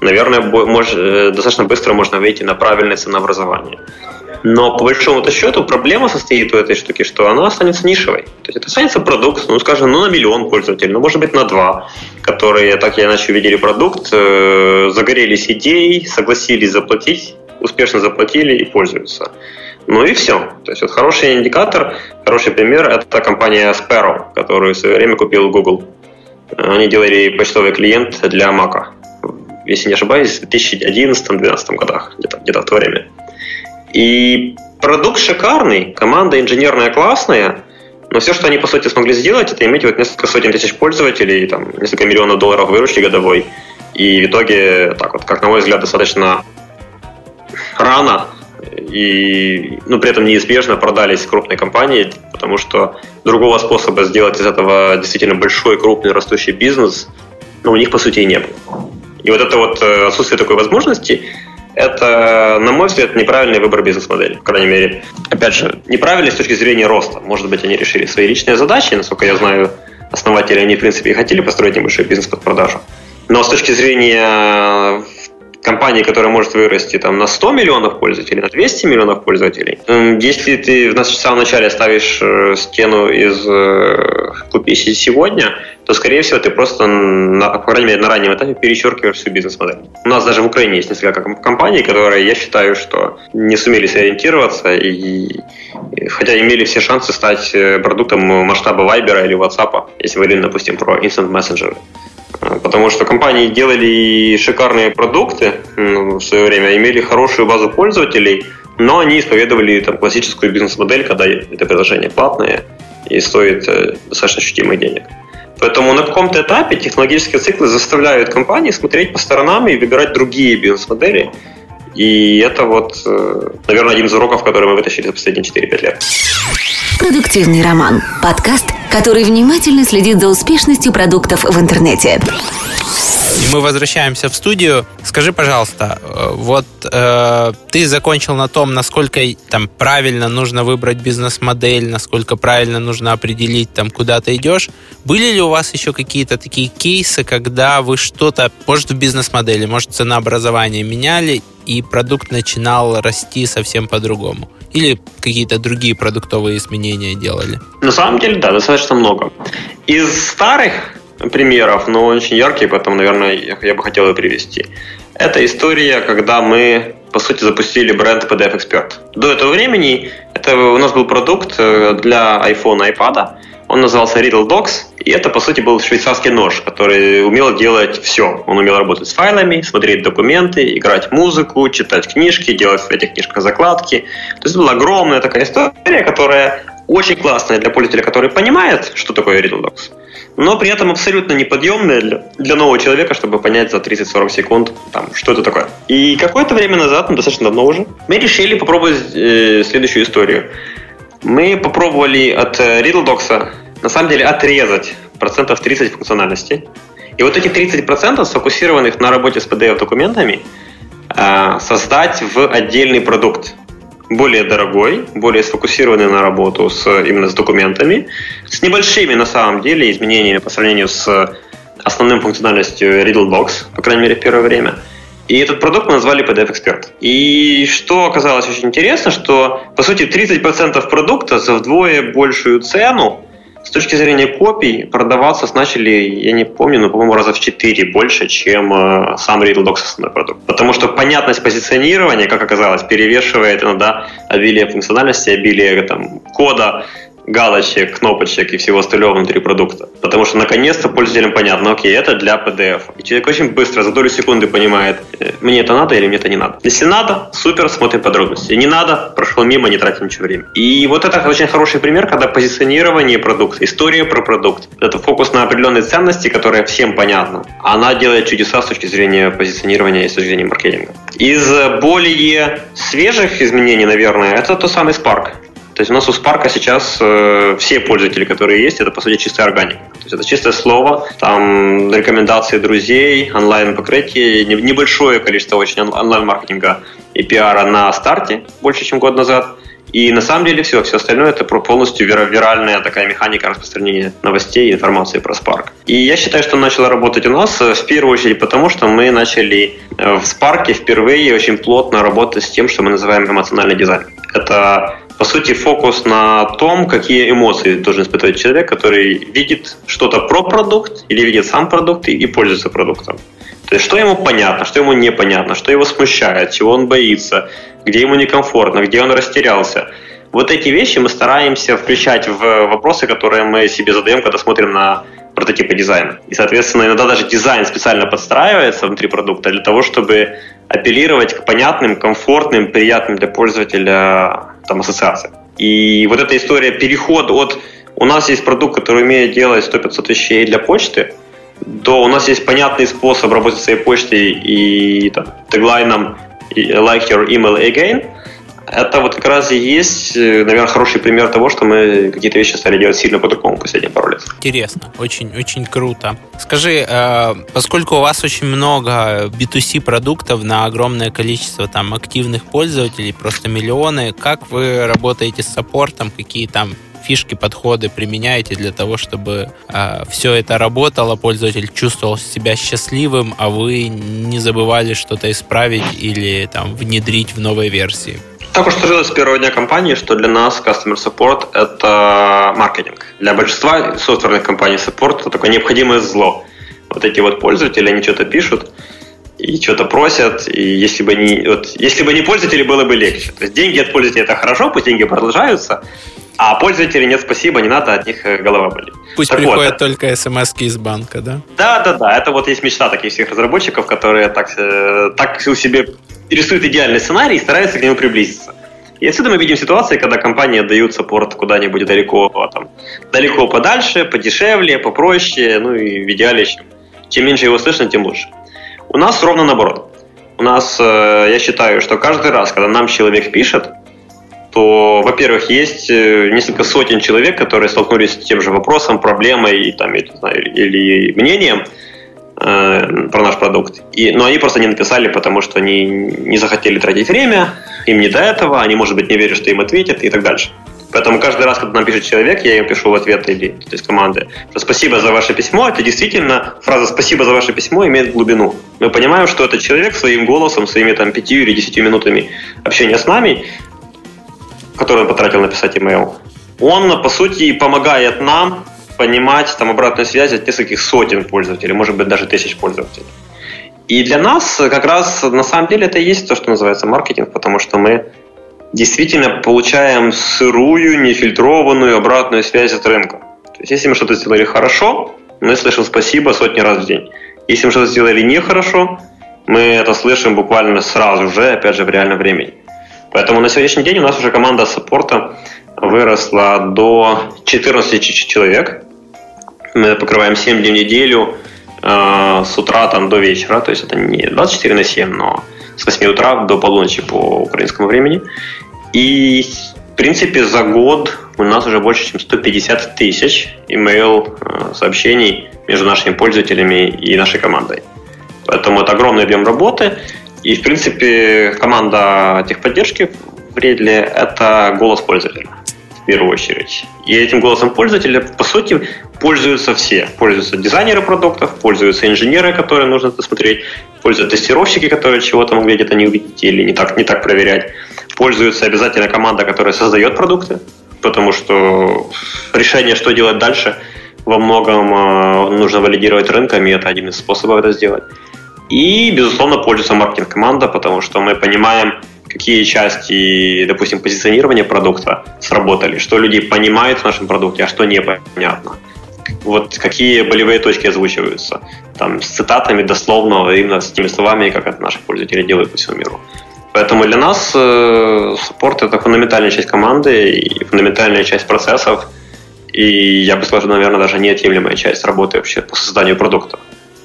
Наверное, мож, э, достаточно быстро можно выйти на правильное ценообразование. Но по большому-то счету проблема состоит у этой штуки, что она останется нишевой. То есть это останется продукт, ну, скажем, ну, на миллион пользователей, ну, может быть, на два, которые так или иначе увидели продукт, э, загорелись идеей, согласились заплатить, успешно заплатили и пользуются. Ну и все. То есть вот хороший индикатор, хороший пример – это компания Sparrow, которую в свое время купил Google. Они делали почтовый клиент для Mac. Если не ошибаюсь, в 2011-2012 годах, где-то где в то время. И продукт шикарный, команда инженерная классная, но все, что они, по сути, смогли сделать, это иметь вот несколько сотен тысяч пользователей, там, несколько миллионов долларов выручки годовой. И в итоге, так вот, как на мой взгляд, достаточно рано и, ну, при этом неизбежно продались крупные компании, потому что другого способа сделать из этого действительно большой, крупный, растущий бизнес, ну, у них, по сути, и не было. И вот это вот э, отсутствие такой возможности, это, на мой взгляд, неправильный выбор бизнес-модели. По крайней мере, опять же, неправильный с точки зрения роста. Может быть, они решили свои личные задачи, насколько я знаю, основатели, они, в принципе, и хотели построить небольшой бизнес под продажу. Но с точки зрения компании, которая может вырасти там, на 100 миллионов пользователей, на 200 миллионов пользователей, если ты в самом начале ставишь э, стену из э, «купи сегодня», то, скорее всего, ты просто, на, по крайней мере, на раннем этапе перечеркиваешь всю бизнес-модель. У нас даже в Украине есть несколько компаний, которые, я считаю, что не сумели сориентироваться, и, хотя имели все шансы стать э, продуктом масштаба Viber или WhatsApp, если мы говорим, допустим, про Instant Messenger. Потому что компании делали шикарные продукты в свое время, имели хорошую базу пользователей, но они исповедовали там, классическую бизнес-модель, когда это приложение платное и стоит э, достаточно ощутимых денег. Поэтому на каком-то этапе технологические циклы заставляют компании смотреть по сторонам и выбирать другие бизнес-модели. И это вот, э, наверное, один из уроков, который мы вытащили за последние 4-5 лет. Продуктивный роман. Подкаст, который внимательно следит за успешностью продуктов в интернете. И мы возвращаемся в студию. Скажи, пожалуйста, э, вот э, ты закончил на том, насколько там правильно нужно выбрать бизнес-модель, насколько правильно нужно определить, там, куда ты идешь. Были ли у вас еще какие-то такие кейсы, когда вы что-то, может, в бизнес-модели, может, ценообразование меняли, и продукт начинал расти совсем по-другому? Или какие-то другие продуктовые изменения делали? На самом деле, да, достаточно много. Из старых примеров, но очень яркие, поэтому, наверное, я бы хотел ее привести. Это история, когда мы, по сути, запустили бренд PDF Expert. До этого времени это у нас был продукт э, для iPhone и iPad, он назывался Riddle Docs, и это, по сути, был швейцарский нож, который умел делать все. Он умел работать с файлами, смотреть документы, играть музыку, читать книжки, делать в этих книжках закладки. То есть была огромная такая история, которая очень классная для пользователя, который понимает, что такое Riddle но при этом абсолютно неподъемная для, для нового человека, чтобы понять за 30-40 секунд, там, что это такое. И какое-то время назад, ну, достаточно давно уже, мы решили попробовать э, следующую историю. Мы попробовали от э, Riddle на самом деле отрезать процентов 30 функциональности. И вот эти 30% сфокусированных на работе с PDF-документами э, создать в отдельный продукт более дорогой, более сфокусированный на работу с, именно с документами, с небольшими на самом деле изменениями по сравнению с основным функциональностью Riddlebox, по крайней мере в первое время. И этот продукт мы назвали PDF Expert. И что оказалось очень интересно, что по сути 30% продукта за вдвое большую цену с точки зрения копий продаваться начали, я не помню, но, по-моему, раза в 4 больше, чем э, сам Riddle Docs основной продукт. Потому что понятность позиционирования, как оказалось, перевешивает иногда обилие функциональности, обилие там, кода, галочек, кнопочек и всего остального внутри продукта. Потому что наконец-то пользователям понятно, окей, это для PDF. И человек очень быстро, за долю секунды понимает, э, мне это надо или мне это не надо. Если надо, супер, смотрим подробности. Не надо, прошел мимо, не тратим ничего времени. И вот это очень хороший пример, когда позиционирование продукта, история про продукт, это фокус на определенные ценности, которые всем понятно. Она делает чудеса с точки зрения позиционирования и с точки зрения маркетинга. Из более свежих изменений, наверное, это тот самый Spark. То есть у нас у Spark сейчас э, все пользователи, которые есть, это по сути чистая органика. То есть это чистое слово, там рекомендации друзей, онлайн-покрытие, небольшое количество очень онлайн-маркетинга и пиара на старте, больше, чем год назад. И на самом деле все, все остальное это полностью виральная такая механика распространения новостей и информации про Spark. И я считаю, что начала работать у нас э, в первую очередь потому, что мы начали э, в Spark впервые очень плотно работать с тем, что мы называем эмоциональный дизайн. Это по сути, фокус на том, какие эмоции должен испытывать человек, который видит что-то про продукт или видит сам продукт и, и пользуется продуктом. То есть, что ему понятно, что ему непонятно, что его смущает, чего он боится, где ему некомфортно, где он растерялся. Вот эти вещи мы стараемся включать в вопросы, которые мы себе задаем, когда смотрим на прототипы дизайна. И, соответственно, иногда даже дизайн специально подстраивается внутри продукта для того, чтобы апеллировать к понятным, комфортным, приятным для пользователя там, ассоциациям. И вот эта история переход от у нас есть продукт, который умеет делать 100-500 вещей для почты, до у нас есть понятный способ работать с своей почтой и там, теглайном like your email again – это вот как раз и есть, э, наверное, хороший пример того, что мы какие-то вещи стали делать сильно по-другому последние пару лет. Интересно, очень, очень круто. Скажи, э, поскольку у вас очень много B2C продуктов на огромное количество там активных пользователей, просто миллионы, как вы работаете с саппортом, какие там фишки, подходы применяете для того, чтобы э, все это работало, пользователь чувствовал себя счастливым, а вы не забывали что-то исправить или там внедрить в новой версии? Так уж сложилось с первого дня компании, что для нас Customer Support – это маркетинг. Для большинства софтверных компаний Support – это такое необходимое зло. Вот эти вот пользователи, они что-то пишут, и что-то просят, и если бы не, вот, если бы не пользователи, было бы легче. То есть деньги от пользователей это хорошо, пусть деньги продолжаются, а пользователи нет, спасибо, не надо, от них э, голова болит. Пусть так приходят вот, только смс из банка, да? Да, да, да. Это вот есть мечта таких всех разработчиков, которые так, э, так у себе рисует идеальный сценарий и старается к нему приблизиться. И отсюда мы видим ситуации, когда компании отдают саппорт куда-нибудь далеко, там, далеко подальше, подешевле, попроще, ну и в идеале, чем, чем меньше его слышно, тем лучше. У нас ровно наоборот. У нас, э, я считаю, что каждый раз, когда нам человек пишет, то, во-первых, есть э, несколько сотен человек, которые столкнулись с тем же вопросом, проблемой там, или, или мнением, э, про наш продукт. И, но они просто не написали, потому что они не захотели тратить время, им не до этого, они, может быть, не верят, что им ответят и так дальше. Поэтому каждый раз, когда нам пишет человек, я им пишу в ответ или то есть команды, что спасибо за ваше письмо. Это действительно фраза «спасибо за ваше письмо» имеет глубину. Мы понимаем, что этот человек своим голосом, своими там пятью или десятью минутами общения с нами, который он потратил написать имейл, он, по сути, помогает нам понимать там обратную связь от нескольких сотен пользователей, может быть, даже тысяч пользователей. И для нас как раз на самом деле это и есть то, что называется маркетинг, потому что мы действительно получаем сырую, нефильтрованную обратную связь от рынка. То есть если мы что-то сделали хорошо, мы слышим спасибо сотни раз в день. Если мы что-то сделали нехорошо, мы это слышим буквально сразу же, опять же, в реальном времени. Поэтому на сегодняшний день у нас уже команда саппорта выросла до 14 человек. Мы покрываем 7 дней в неделю э, с утра там, до вечера. То есть это не 24 на 7, но с 8 утра до полуночи по украинскому времени. И, в принципе, за год у нас уже больше, чем 150 тысяч email э, сообщений между нашими пользователями и нашей командой. Поэтому это огромный объем работы. И, в принципе, команда техподдержки в Редле – это голос пользователя первую очередь. И этим голосом пользователя, по сути, пользуются все. Пользуются дизайнеры продуктов, пользуются инженеры, которые нужно смотреть, пользуются тестировщики, которые чего-то могли где-то не увидеть или не так, не так проверять. Пользуются обязательно команда, которая создает продукты, потому что решение, что делать дальше, во многом э, нужно валидировать рынками, и это один из способов это сделать. И, безусловно, пользуется маркетинг-команда, потому что мы понимаем, какие части, допустим, позиционирования продукта сработали, что люди понимают в нашем продукте, а что непонятно. Вот какие болевые точки озвучиваются. Там, с цитатами дословно, именно с теми словами, как это наши пользователи делают по всему миру. Поэтому для нас э, саппорт это фундаментальная часть команды и фундаментальная часть процессов. И я бы сказал, наверное, даже неотъемлемая часть работы вообще по созданию продукта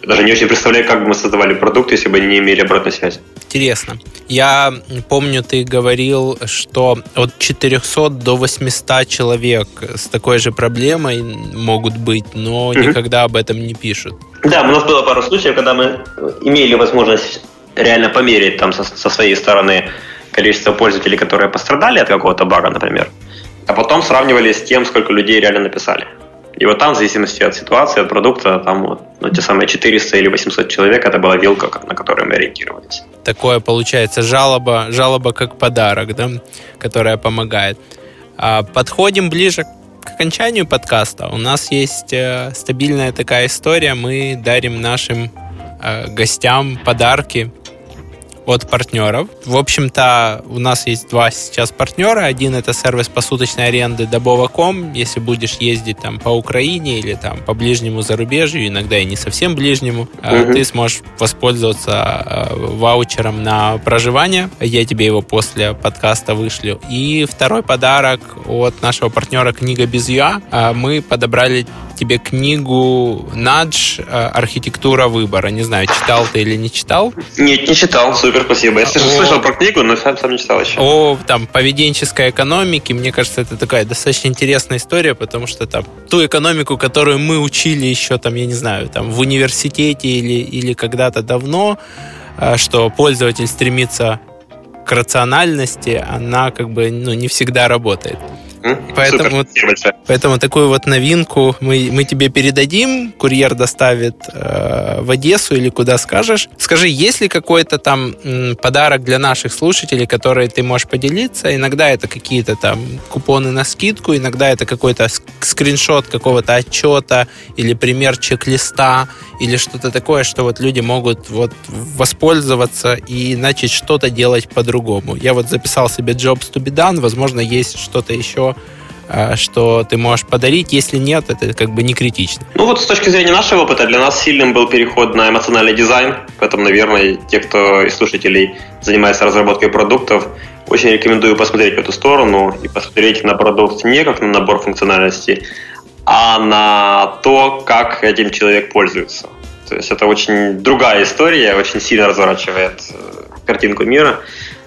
даже не очень представляю, как бы мы создавали продукт, если бы не имели обратной связи. Интересно. Я помню, ты говорил, что от 400 до 800 человек с такой же проблемой могут быть, но угу. никогда об этом не пишут. Да, у нас было пару случаев, когда мы имели возможность реально померить там со, со своей стороны количество пользователей, которые пострадали от какого-то бага, например, а потом сравнивали с тем, сколько людей реально написали. И вот там, в зависимости от ситуации, от продукта, там вот, ну, те самые 400 или 800 человек, это была вилка, на которую мы ориентировались. Такое получается жалоба, жалоба как подарок, да, которая помогает. А подходим ближе к окончанию подкаста. У нас есть э, стабильная такая история. Мы дарим нашим э, гостям подарки от партнеров. В общем-то, у нас есть два сейчас партнера. Один это сервис посуточной аренды Добова.ком. Если будешь ездить там по Украине или там по ближнему зарубежью, иногда и не совсем ближнему, угу. ты сможешь воспользоваться э, ваучером на проживание. Я тебе его после подкаста вышлю. И второй подарок от нашего партнера «Книга без ЮА». Э, мы подобрали тебе книгу «Надж. Архитектура выбора». Не знаю, читал ты или не читал? Нет, не читал. Супер, спасибо. Я о... слышал про книгу, но сам, сам не читал еще. О там, поведенческой экономике. Мне кажется, это такая достаточно интересная история, потому что там ту экономику, которую мы учили еще, там, я не знаю, там в университете или, или когда-то давно, а, что пользователь стремится к рациональности, она как бы ну, не всегда работает. Поэтому, поэтому такую вот новинку мы, мы тебе передадим, курьер доставит э, в Одессу или куда скажешь. Скажи, есть ли какой-то там м, подарок для наших слушателей, который ты можешь поделиться? Иногда это какие-то там купоны на скидку, иногда это какой-то скриншот какого-то отчета или пример чек-листа или что-то такое, что вот люди могут вот воспользоваться и начать что-то делать по-другому. Я вот записал себе jobs to be done, возможно, есть что-то еще а, что ты можешь подарить. Если нет, это как бы не критично. Ну вот с точки зрения нашего опыта, для нас сильным был переход на эмоциональный дизайн. Поэтому, наверное, те, кто из слушателей занимается разработкой продуктов, очень рекомендую посмотреть в эту сторону и посмотреть на продукт не как на набор функциональностей, а на то, как этим человек пользуется. То есть это очень другая история, очень сильно разворачивает э, картинку мира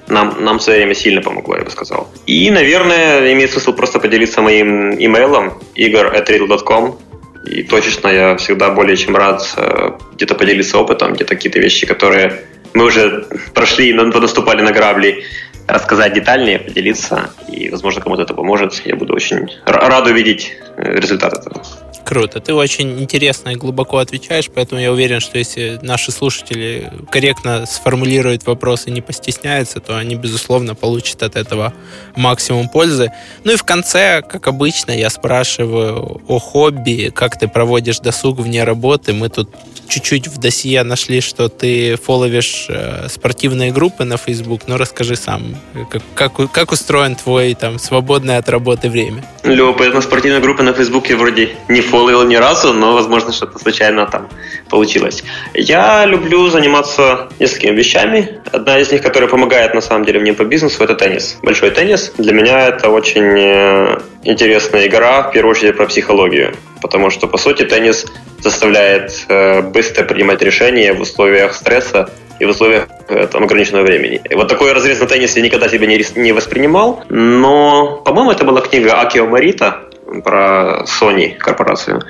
нам, нам в свое время сильно помогло, я бы сказал. И, наверное, имеет смысл просто поделиться моим имейлом igor.riddle.com и точечно я всегда более чем рад э, где-то поделиться опытом, где-то какие-то вещи, которые мы уже прошли, наступали на грабли, рассказать детальнее, поделиться, и, возможно, кому-то это поможет. Я буду очень рад увидеть э, результат этого. Круто. Ты очень интересно и глубоко отвечаешь, поэтому я уверен, что если наши слушатели корректно сформулируют вопросы и не постесняются, то они, безусловно, получат от этого максимум пользы. Ну и в конце, как обычно, я спрашиваю о хобби, как ты проводишь досуг вне работы. Мы тут чуть-чуть в досье нашли, что ты фоловишь э, спортивные группы на Facebook, но расскажи сам, как, как, как устроен твой там свободное от работы время? Любопытно, спортивные группы на Facebook я вроде не фоловил ни разу, но, возможно, что-то случайно там получилось. Я люблю заниматься несколькими вещами. Одна из них, которая помогает, на самом деле, мне по бизнесу, это теннис. Большой теннис. Для меня это очень э, интересная игра, в первую очередь, про психологию. Потому что, по сути, теннис заставляет э, быстро принимать решения в условиях стресса и в условиях э, там, ограниченного времени. И вот такой разрез на теннисе я никогда себе не, не воспринимал, но, по-моему, это была книга Акио Марита про Sony корпорацию.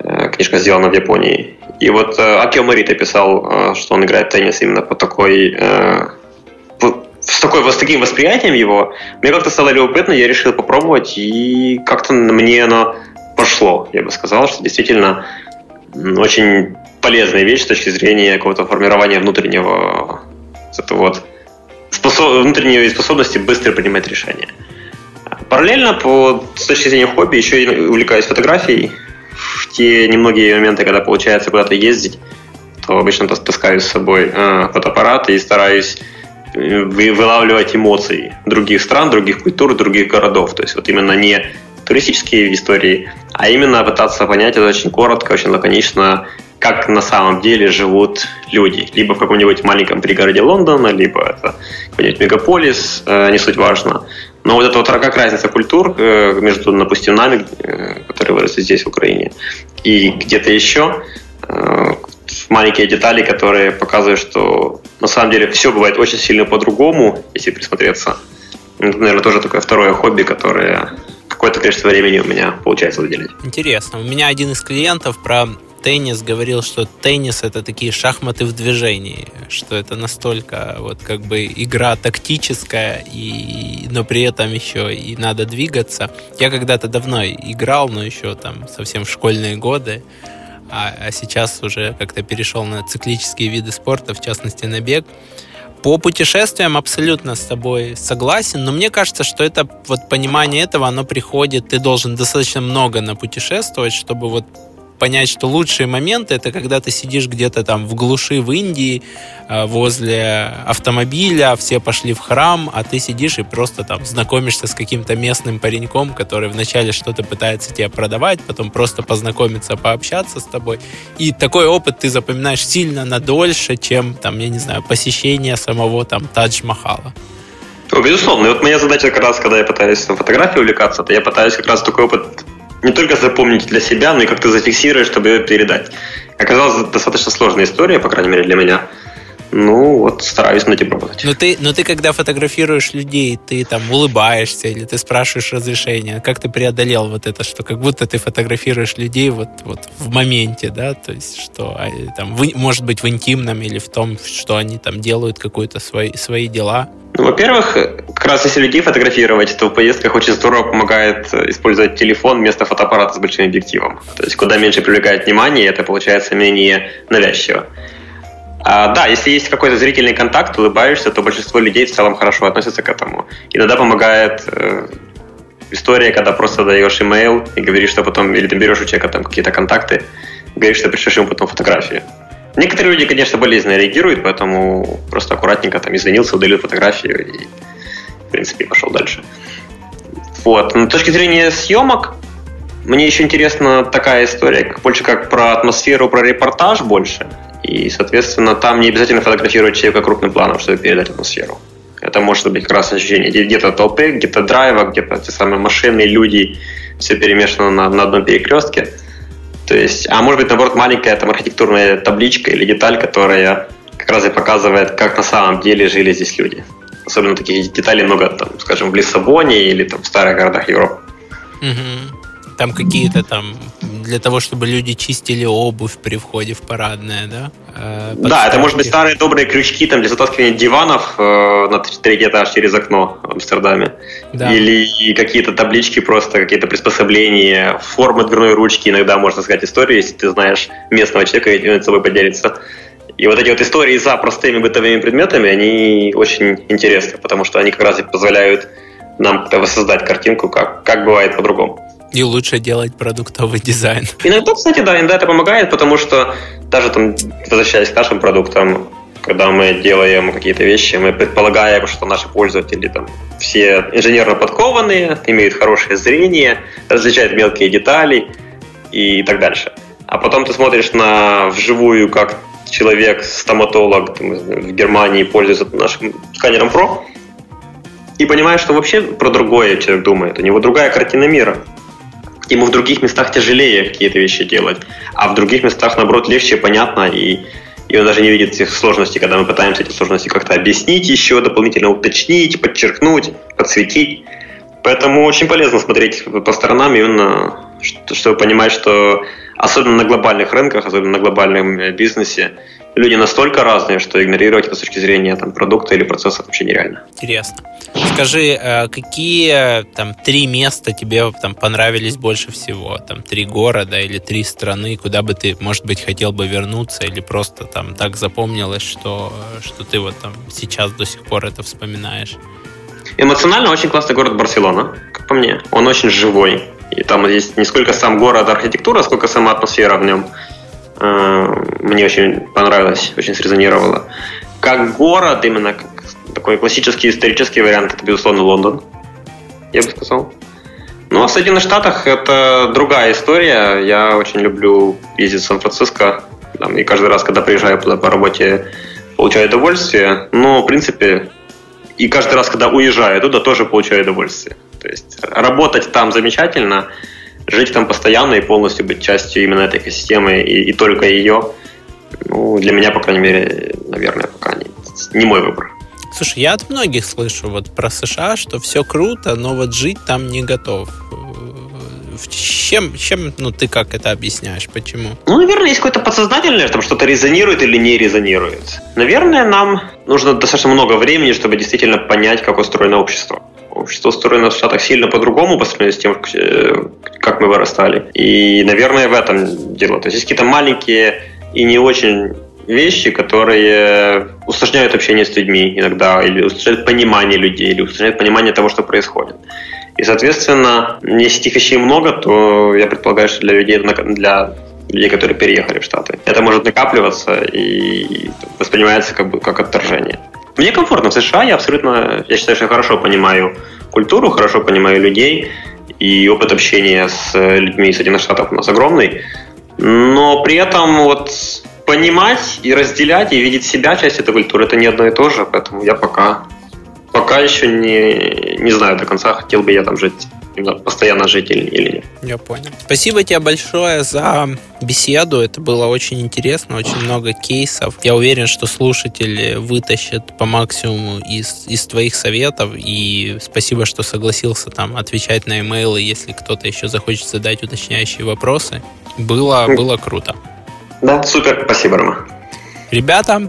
Э, книжка сделана в Японии. И вот э, Акио Марита писал, что он играет в теннис именно по такой с, такой, с таким восприятием его, мне как-то стало любопытно, я решил попробовать, и как-то мне оно пошло. Я бы сказал, что действительно очень полезная вещь с точки зрения какого-то формирования внутреннего это вот, способ, внутренней способности быстро принимать решения. Параллельно, по, с точки зрения хобби, еще и увлекаюсь фотографией. В те немногие моменты, когда получается куда-то ездить, то обычно таскаю с собой э, фотоаппарат и стараюсь э, вылавливать эмоции других стран, других культур, других городов. То есть вот именно не туристические истории, а именно пытаться понять это очень коротко, очень лаконично, как на самом деле живут люди. Либо в каком-нибудь маленьком пригороде Лондона, либо это какой-нибудь мегаполис, э, не суть важно. Но вот это вот как разница культур э, между, допустим, нами, э, которые выросли здесь, в Украине, и где-то еще, маленькие детали, которые показывают, что на самом деле все бывает очень сильно по-другому, если присмотреться. Это, наверное, тоже такое второе хобби, которое какое-то количество времени у меня получается выделить. Интересно. У меня один из клиентов про теннис говорил, что теннис это такие шахматы в движении, что это настолько вот как бы игра тактическая, и, но при этом еще и надо двигаться. Я когда-то давно играл, но еще там совсем в школьные годы, а, а сейчас уже как-то перешел на циклические виды спорта, в частности на бег. По путешествиям абсолютно с тобой согласен, но мне кажется, что это вот понимание этого, оно приходит, ты должен достаточно много напутешествовать, чтобы вот понять, что лучшие моменты это когда ты сидишь где-то там в глуши в Индии э, возле автомобиля, все пошли в храм, а ты сидишь и просто там знакомишься с каким-то местным пареньком, который вначале что-то пытается тебе продавать, потом просто познакомиться, пообщаться с тобой. И такой опыт ты запоминаешь сильно надольше, чем там, я не знаю, посещение самого там Тадж-Махала. Безусловно. И вот моя задача как раз, когда я пытаюсь фотографией увлекаться, то я пытаюсь как раз такой опыт не только запомнить для себя, но и как-то зафиксировать, чтобы ее передать. Оказалось, достаточно сложная история, по крайней мере, для меня. Ну, вот стараюсь над этим работать. Но ты, но ты, когда фотографируешь людей, ты там улыбаешься или ты спрашиваешь разрешения. Как ты преодолел вот это, что как будто ты фотографируешь людей вот, вот в моменте, да? То есть, что там, в, может быть, в интимном или в том, что они там делают какие-то свои, свои дела? Ну, во-первых, как раз если людей фотографировать, то в поездках очень здорово помогает использовать телефон вместо фотоаппарата с большим объективом. То есть куда меньше привлекает внимание, это получается менее навязчиво. А, да, если есть какой-то зрительный контакт, улыбаешься, то большинство людей в целом хорошо относятся к этому. Иногда помогает э, история, когда просто даешь имейл и говоришь, что потом, или ты берешь у человека там какие-то контакты, говоришь, что пришлешь ему потом фотографии. Некоторые люди, конечно, болезненно реагируют, поэтому просто аккуратненько там извинился, удалил фотографию и, в принципе, пошел дальше. Вот. Но с точки зрения съемок, мне еще интересна такая история, больше как про атмосферу, про репортаж больше. И, соответственно, там не обязательно фотографировать человека крупным планом, чтобы передать атмосферу. Это может быть как раз ощущение где-то толпы, где-то драйва, где-то те самые машины, люди, все перемешано на, на одном перекрестке. То есть, а может быть, наоборот, маленькая там архитектурная табличка или деталь, которая как раз и показывает, как на самом деле жили здесь люди. Особенно таких деталей много, там, скажем, в Лиссабоне или там, в старых городах Европы. Угу. Там какие-то там для того, чтобы люди чистили обувь при входе в парадное, да? Э, да, это может быть старые добрые крючки там для затаскивания диванов э, на третий этаж через окно в Амстердаме. Да. Или какие-то таблички просто, какие-то приспособления, формы дверной ручки. Иногда можно сказать историю, если ты знаешь местного человека, и он с собой поделится. И вот эти вот истории за простыми бытовыми предметами, они очень интересны, потому что они как раз и позволяют нам воссоздать картинку, как, как бывает по-другому. И лучше делать продуктовый дизайн. Иногда, кстати, да, иногда это помогает, потому что даже там, возвращаясь к нашим продуктам, когда мы делаем какие-то вещи, мы предполагаем, что наши пользователи там все инженерно подкованные, имеют хорошее зрение, различают мелкие детали и так дальше. А потом ты смотришь на вживую, как человек, стоматолог там, в Германии пользуется нашим сканером Pro, и понимаешь, что вообще про другое человек думает. У него другая картина мира. Ему в других местах тяжелее какие-то вещи делать, а в других местах, наоборот, легче, понятно, и, и он даже не видит этих сложностей, когда мы пытаемся эти сложности как-то объяснить еще, дополнительно уточнить, подчеркнуть, подсветить. Поэтому очень полезно смотреть по сторонам именно, чтобы понимать, что особенно на глобальных рынках, особенно на глобальном э, бизнесе, люди настолько разные, что игнорировать это с точки зрения там, продукта или процесса вообще нереально. Интересно. Скажи, э, какие там три места тебе там понравились больше всего? Там три города или три страны, куда бы ты, может быть, хотел бы вернуться или просто там так запомнилось, что, что ты вот там сейчас до сих пор это вспоминаешь? Эмоционально очень классный город Барселона, как по мне. Он очень живой. И там есть не сколько сам город, архитектура, сколько сама атмосфера в нем. Э, мне очень понравилось, очень срезонировало. Как город, именно как такой классический исторический вариант, это, безусловно, Лондон, я бы сказал. Ну, а в Соединенных Штатах это другая история. Я очень люблю ездить в Сан-Франциско. и каждый раз, когда приезжаю туда по работе, получаю удовольствие. Но, в принципе, и каждый раз, когда уезжаю оттуда, тоже получаю удовольствие. То есть работать там замечательно, жить там постоянно и полностью быть частью именно этой экосистемы и, и только ее, ну, для меня, по крайней мере, наверное, пока не, не мой выбор. Слушай, я от многих слышу вот про США, что все круто, но вот жить там не готов. Чем, чем ну, ты как это объясняешь? Почему? Ну, наверное, есть какое-то подсознательное, там что-то резонирует или не резонирует. Наверное, нам нужно достаточно много времени, чтобы действительно понять, как устроено общество. Общество устроено в Штатах сильно по-другому по сравнению с тем, э, как мы вырастали. И, наверное, в этом дело. То есть есть какие-то маленькие и не очень вещи, которые усложняют общение с людьми иногда, или усложняют понимание людей, или усложняют понимание того, что происходит. И, соответственно, если этих вещей много, то я предполагаю, что для людей, для людей, которые переехали в Штаты, это может накапливаться и воспринимается как бы как отторжение. Мне комфортно в США, я абсолютно, я считаю, что я хорошо понимаю культуру, хорошо понимаю людей, и опыт общения с людьми из Соединенных Штатов у нас огромный. Но при этом вот понимать и разделять, и видеть себя часть этой культуры, это не одно и то же, поэтому я пока, пока еще не, не знаю до конца, хотел бы я там жить постоянно жить или, или нет. Я понял. Спасибо тебе большое за беседу. Это было очень интересно, очень много кейсов. Я уверен, что слушатели вытащат по максимуму из, из твоих советов. И спасибо, что согласился там отвечать на имейлы, если кто-то еще захочет задать уточняющие вопросы. Было, было круто. Да, супер, спасибо, Рома. Ребята,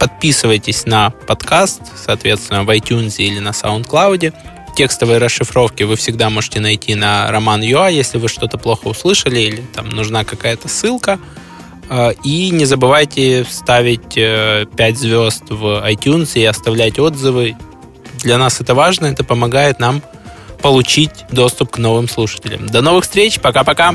подписывайтесь на подкаст, соответственно, в iTunes или на SoundCloud. Текстовые расшифровки вы всегда можете найти на Роман.ua, если вы что-то плохо услышали или там нужна какая-то ссылка. А, и не забывайте ставить 5 э, звезд в iTunes и оставлять отзывы. Для нас это важно, это помогает нам получить доступ к новым слушателям. До новых встреч, пока-пока!